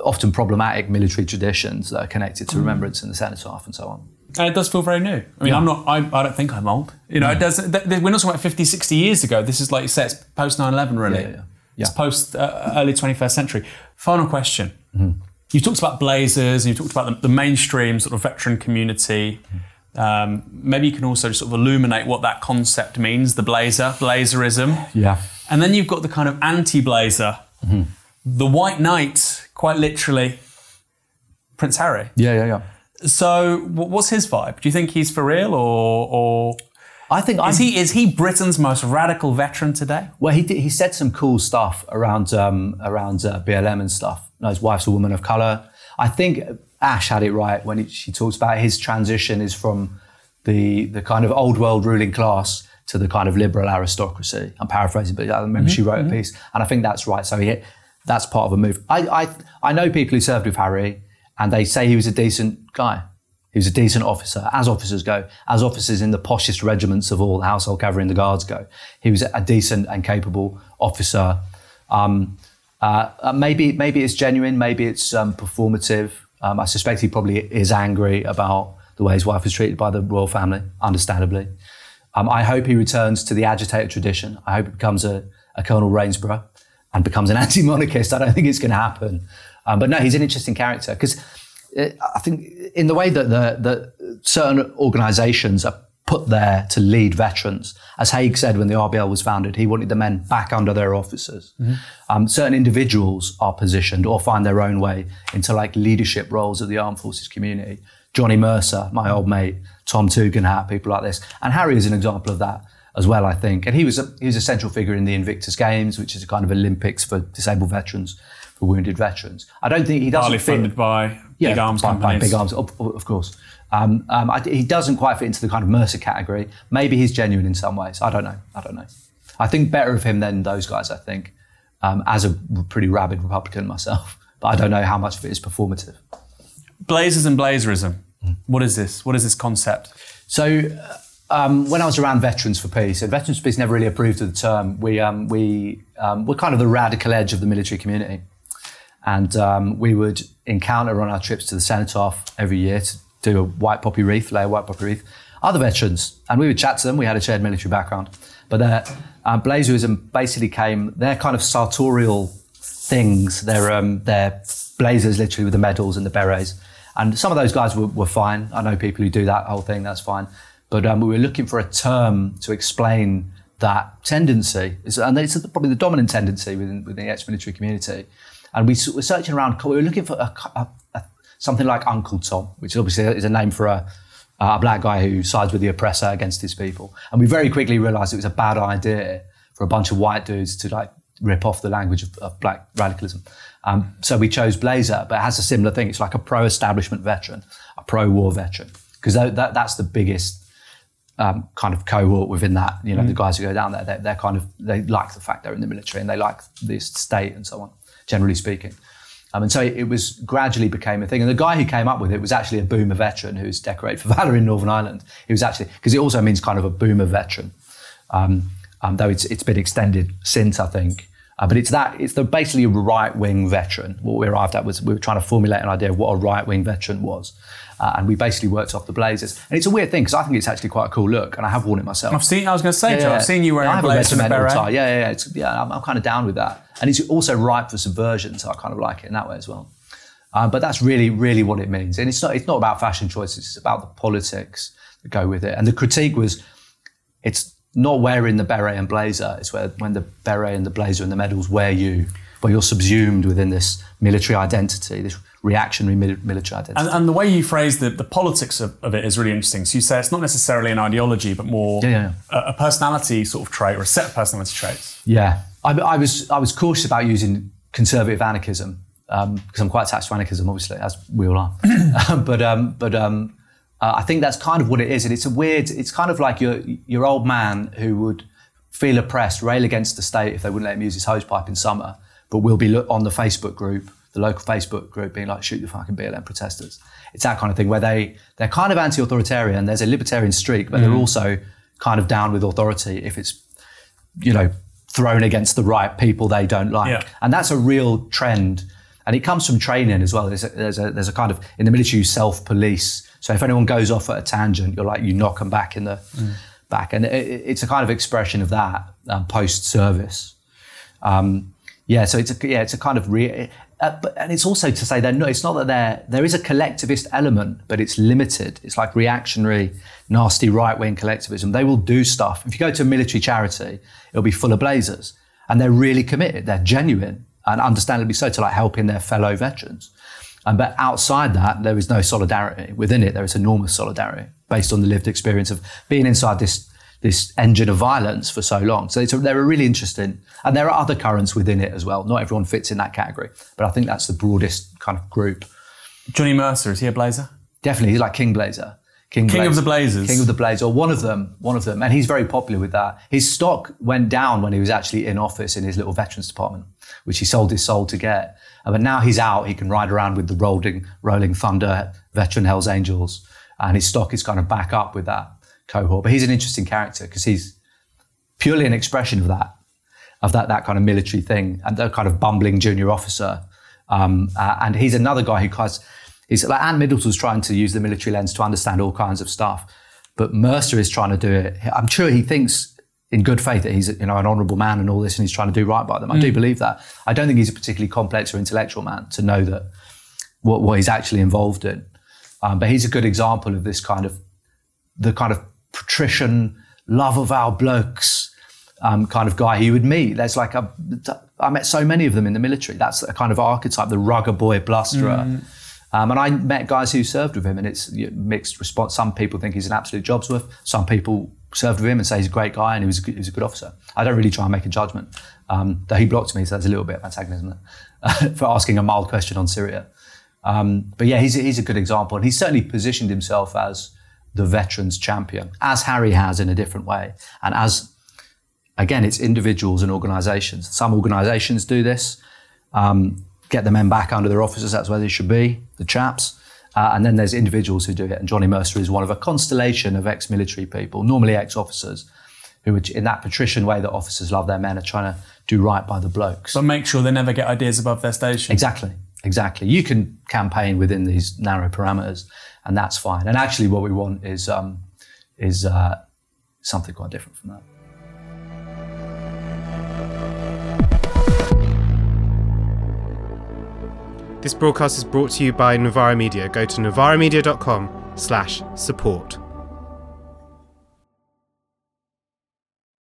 often problematic military traditions that are connected to mm. remembrance and the cenotaph and so on. And it does feel very new. I mean, yeah. I'm not, I, I don't think I'm old. You know, no. it does, th- th- we're not talking about 50, 60 years ago. This is like you said, it's post 9 11, really. Yeah, yeah, yeah. It's post uh, early 21st century. Final question. Mm-hmm. You talked about blazers you talked about the, the mainstream sort of veteran community. Um, maybe you can also sort of illuminate what that concept means the blazer, blazerism. Yeah. And then you've got the kind of anti blazer, mm-hmm. the white knight, quite literally, Prince Harry. Yeah, yeah, yeah. So, what's his vibe? Do you think he's for real, or, or I think is I'm, he is he Britain's most radical veteran today? Well, he did, he said some cool stuff around um, around uh, BLM and stuff. His wife's a woman of color. I think Ash had it right when he, she talks about his transition is from the the kind of old world ruling class to the kind of liberal aristocracy. I'm paraphrasing, but I remember mm-hmm, she wrote mm-hmm. a piece, and I think that's right. So he, that's part of a move. I, I I know people who served with Harry, and they say he was a decent guy. He was a decent officer, as officers go, as officers in the poshest regiments of all, the household cavalry and the guards go. He was a decent and capable officer. Um, uh, uh, maybe maybe it's genuine, maybe it's um, performative. Um, I suspect he probably is angry about the way his wife was treated by the royal family, understandably. Um, I hope he returns to the agitator tradition. I hope he becomes a, a Colonel Rainsborough and becomes an (laughs) anti-monarchist. I don't think it's going to happen. Um, but no, he's an interesting character because I think in the way that the, the certain organisations are put there to lead veterans, as Haig said when the RBL was founded, he wanted the men back under their officers. Mm-hmm. Um, certain individuals are positioned or find their own way into like leadership roles of the armed forces community. Johnny Mercer, my old mate, Tom Tugendhat, people like this, and Harry is an example of that as well, I think. And he was a, he was a central figure in the Invictus Games, which is a kind of Olympics for disabled veterans for wounded veterans. I don't think he doesn't Partly fit, funded by yeah, big arms by, companies. By big arms, of, of course. Um, um, I, he doesn't quite fit into the kind of Mercer category. Maybe he's genuine in some ways. I don't know. I don't know. I think better of him than those guys. I think, um, as a pretty rabid Republican myself. (laughs) but I don't know how much of it is performative. Blazers and Blazerism. What is this? What is this concept? So, um, when I was around Veterans for Peace, and Veterans for Peace never really approved of the term. We um, we um, we're kind of the radical edge of the military community, and um, we would encounter on our trips to the cenotaph every year to a white poppy wreath, lay a white poppy wreath, other veterans, and we would chat to them. We had a shared military background, but their uh, Blazerism basically came. Their kind of sartorial things. Their um, their blazers, literally with the medals and the berets. And some of those guys were, were fine. I know people who do that whole thing. That's fine. But um, we were looking for a term to explain that tendency, and it's probably the dominant tendency within, within the ex-military community. And we were searching around. We were looking for a, a, a, something like Uncle Tom, which obviously is a name for a, a black guy who sides with the oppressor against his people. And we very quickly realised it was a bad idea for a bunch of white dudes to like rip off the language of, of black radicalism. Um, so we chose Blazer, but it has a similar thing. It's like a pro-establishment veteran, a pro-war veteran, because that, that, that's the biggest um, kind of cohort within that. You know, the guys who go down there, they're, they're kind of they like the fact they're in the military and they like the state and so on. Generally speaking. Um, and so it, was gradually became a thing. And the guy who came up with it was actually a boomer veteran who's decorated for (laughs) valor in Northern Ireland. He was actually because it also means kind of a boomer veteran, um, um, though it's it's been extended since I think. Uh, but it's that it's the basically a right wing veteran. What we arrived at was we were trying to formulate an idea of what a right wing veteran was, uh, and we basically worked off the blazers. And it's a weird thing because I think it's actually quite a cool look, and I have worn it myself. I've seen. I was going to say, Joe, I've seen you wearing I a blazer and a beret. tie. Yeah, yeah, yeah. It's, yeah I'm, I'm kind of down with that. And it's also ripe for subversion, so I kind of like it in that way as well. Um, but that's really, really what it means. And it's not, it's not about fashion choices, it's about the politics that go with it. And the critique was it's not wearing the beret and blazer, it's where when the beret and the blazer and the medals wear you, but you're subsumed within this military identity, this reactionary mil- military identity. And, and the way you phrase the, the politics of, of it is really interesting. So you say it's not necessarily an ideology, but more Yeah, yeah, A, a personality sort of trait or a set of personality traits. Yeah, I, I was I was cautious about using conservative anarchism because I'm quite attached to anarchism, obviously, as we all are. (coughs) but um, but um, uh, I think that's kind of what it is, and it's a weird. It's kind of like your your old man who would feel oppressed, rail against the state if they wouldn't let him use his hosepipe in summer, but will be on the Facebook group, the local Facebook group, being like, "Shoot the fucking BLM protesters." It's that kind of thing where they they're kind of anti-authoritarian. There's a libertarian streak, but they're also kind of down with authority if it's you know, thrown against the right people they don't like. Yeah. And that's a real trend. And it comes from training as well. There's a, there's a, there's a kind of, in the military, you self police. So if anyone goes off at a tangent, you're like, you knock them back in the back. And it- it's a kind of expression of that um, post service. Um, yeah, so it's a, yeah, it's a kind of re- uh, but, and it's also to say that no, it's not that there there is a collectivist element, but it's limited. It's like reactionary, nasty right wing collectivism. They will do stuff. If you go to a military charity, it'll be full of blazers, and they're really committed. They're genuine, and understandably so, to like helping their fellow veterans. Um, but outside that, there is no solidarity. Within it, there is enormous solidarity based on the lived experience of being inside this this engine of violence for so long. So it's a, they're a really interesting, and there are other currents within it as well. Not everyone fits in that category, but I think that's the broadest kind of group. Johnny Mercer, is he a blazer? Definitely, he's like King Blazer. King, King of the Blazers. King of the Blazers, or one of them, one of them. And he's very popular with that. His stock went down when he was actually in office in his little veterans department, which he sold his soul to get. Uh, But now he's out, he can ride around with the rolling, rolling thunder veteran Hells Angels. And his stock is kind of back up with that cohort. But he's an interesting character because he's purely an expression of that, of that, that kind of military thing and that kind of bumbling junior officer. Um, uh, and he's another guy who of, he's like Anne Middleton's trying to use the military lens to understand all kinds of stuff, but Mercer is trying to do it. I'm sure he thinks in good faith that he's you know an honourable man and all this, and he's trying to do right by them. I do believe that. I don't think he's a particularly complex or intellectual man to know that what, what he's actually involved in. Um, but he's a good example of this kind of the kind of patrician love of our blokes um, kind of guy he would meet. There's like a, I met so many of them in the military. That's a kind of archetype, the rugger boy blusterer. Um, and I met guys who served with him, and it's mixed response. Some people think he's an absolute jobsworth. Some people served with him and say he's a great guy and he was a good, he was a good officer. I don't really try and make a judgment. Um, though he blocked me, so there's a little bit of antagonism there, (laughs) for asking a mild question on Syria. Um, but yeah, he's a, he's a good example, and he's certainly positioned himself as the veterans champion, as Harry has in a different way, and as again, it's individuals and organisations. Some organisations do this. Um, get the men back under their officers. That's where they should be, the chaps. Uh, and then there's individuals who do it. And Johnny Mercer is one of a constellation of ex-military people, normally ex-officers, who, in that patrician way that officers love their men, are trying to do right by the blokes. But make sure they never get ideas above their station. Exactly, exactly. You can campaign within these narrow parameters, and that's fine. And actually, what we want is um, is uh, something quite different from that. This broadcast is brought to you by Novara Media. Go to novaramedia.com slash support.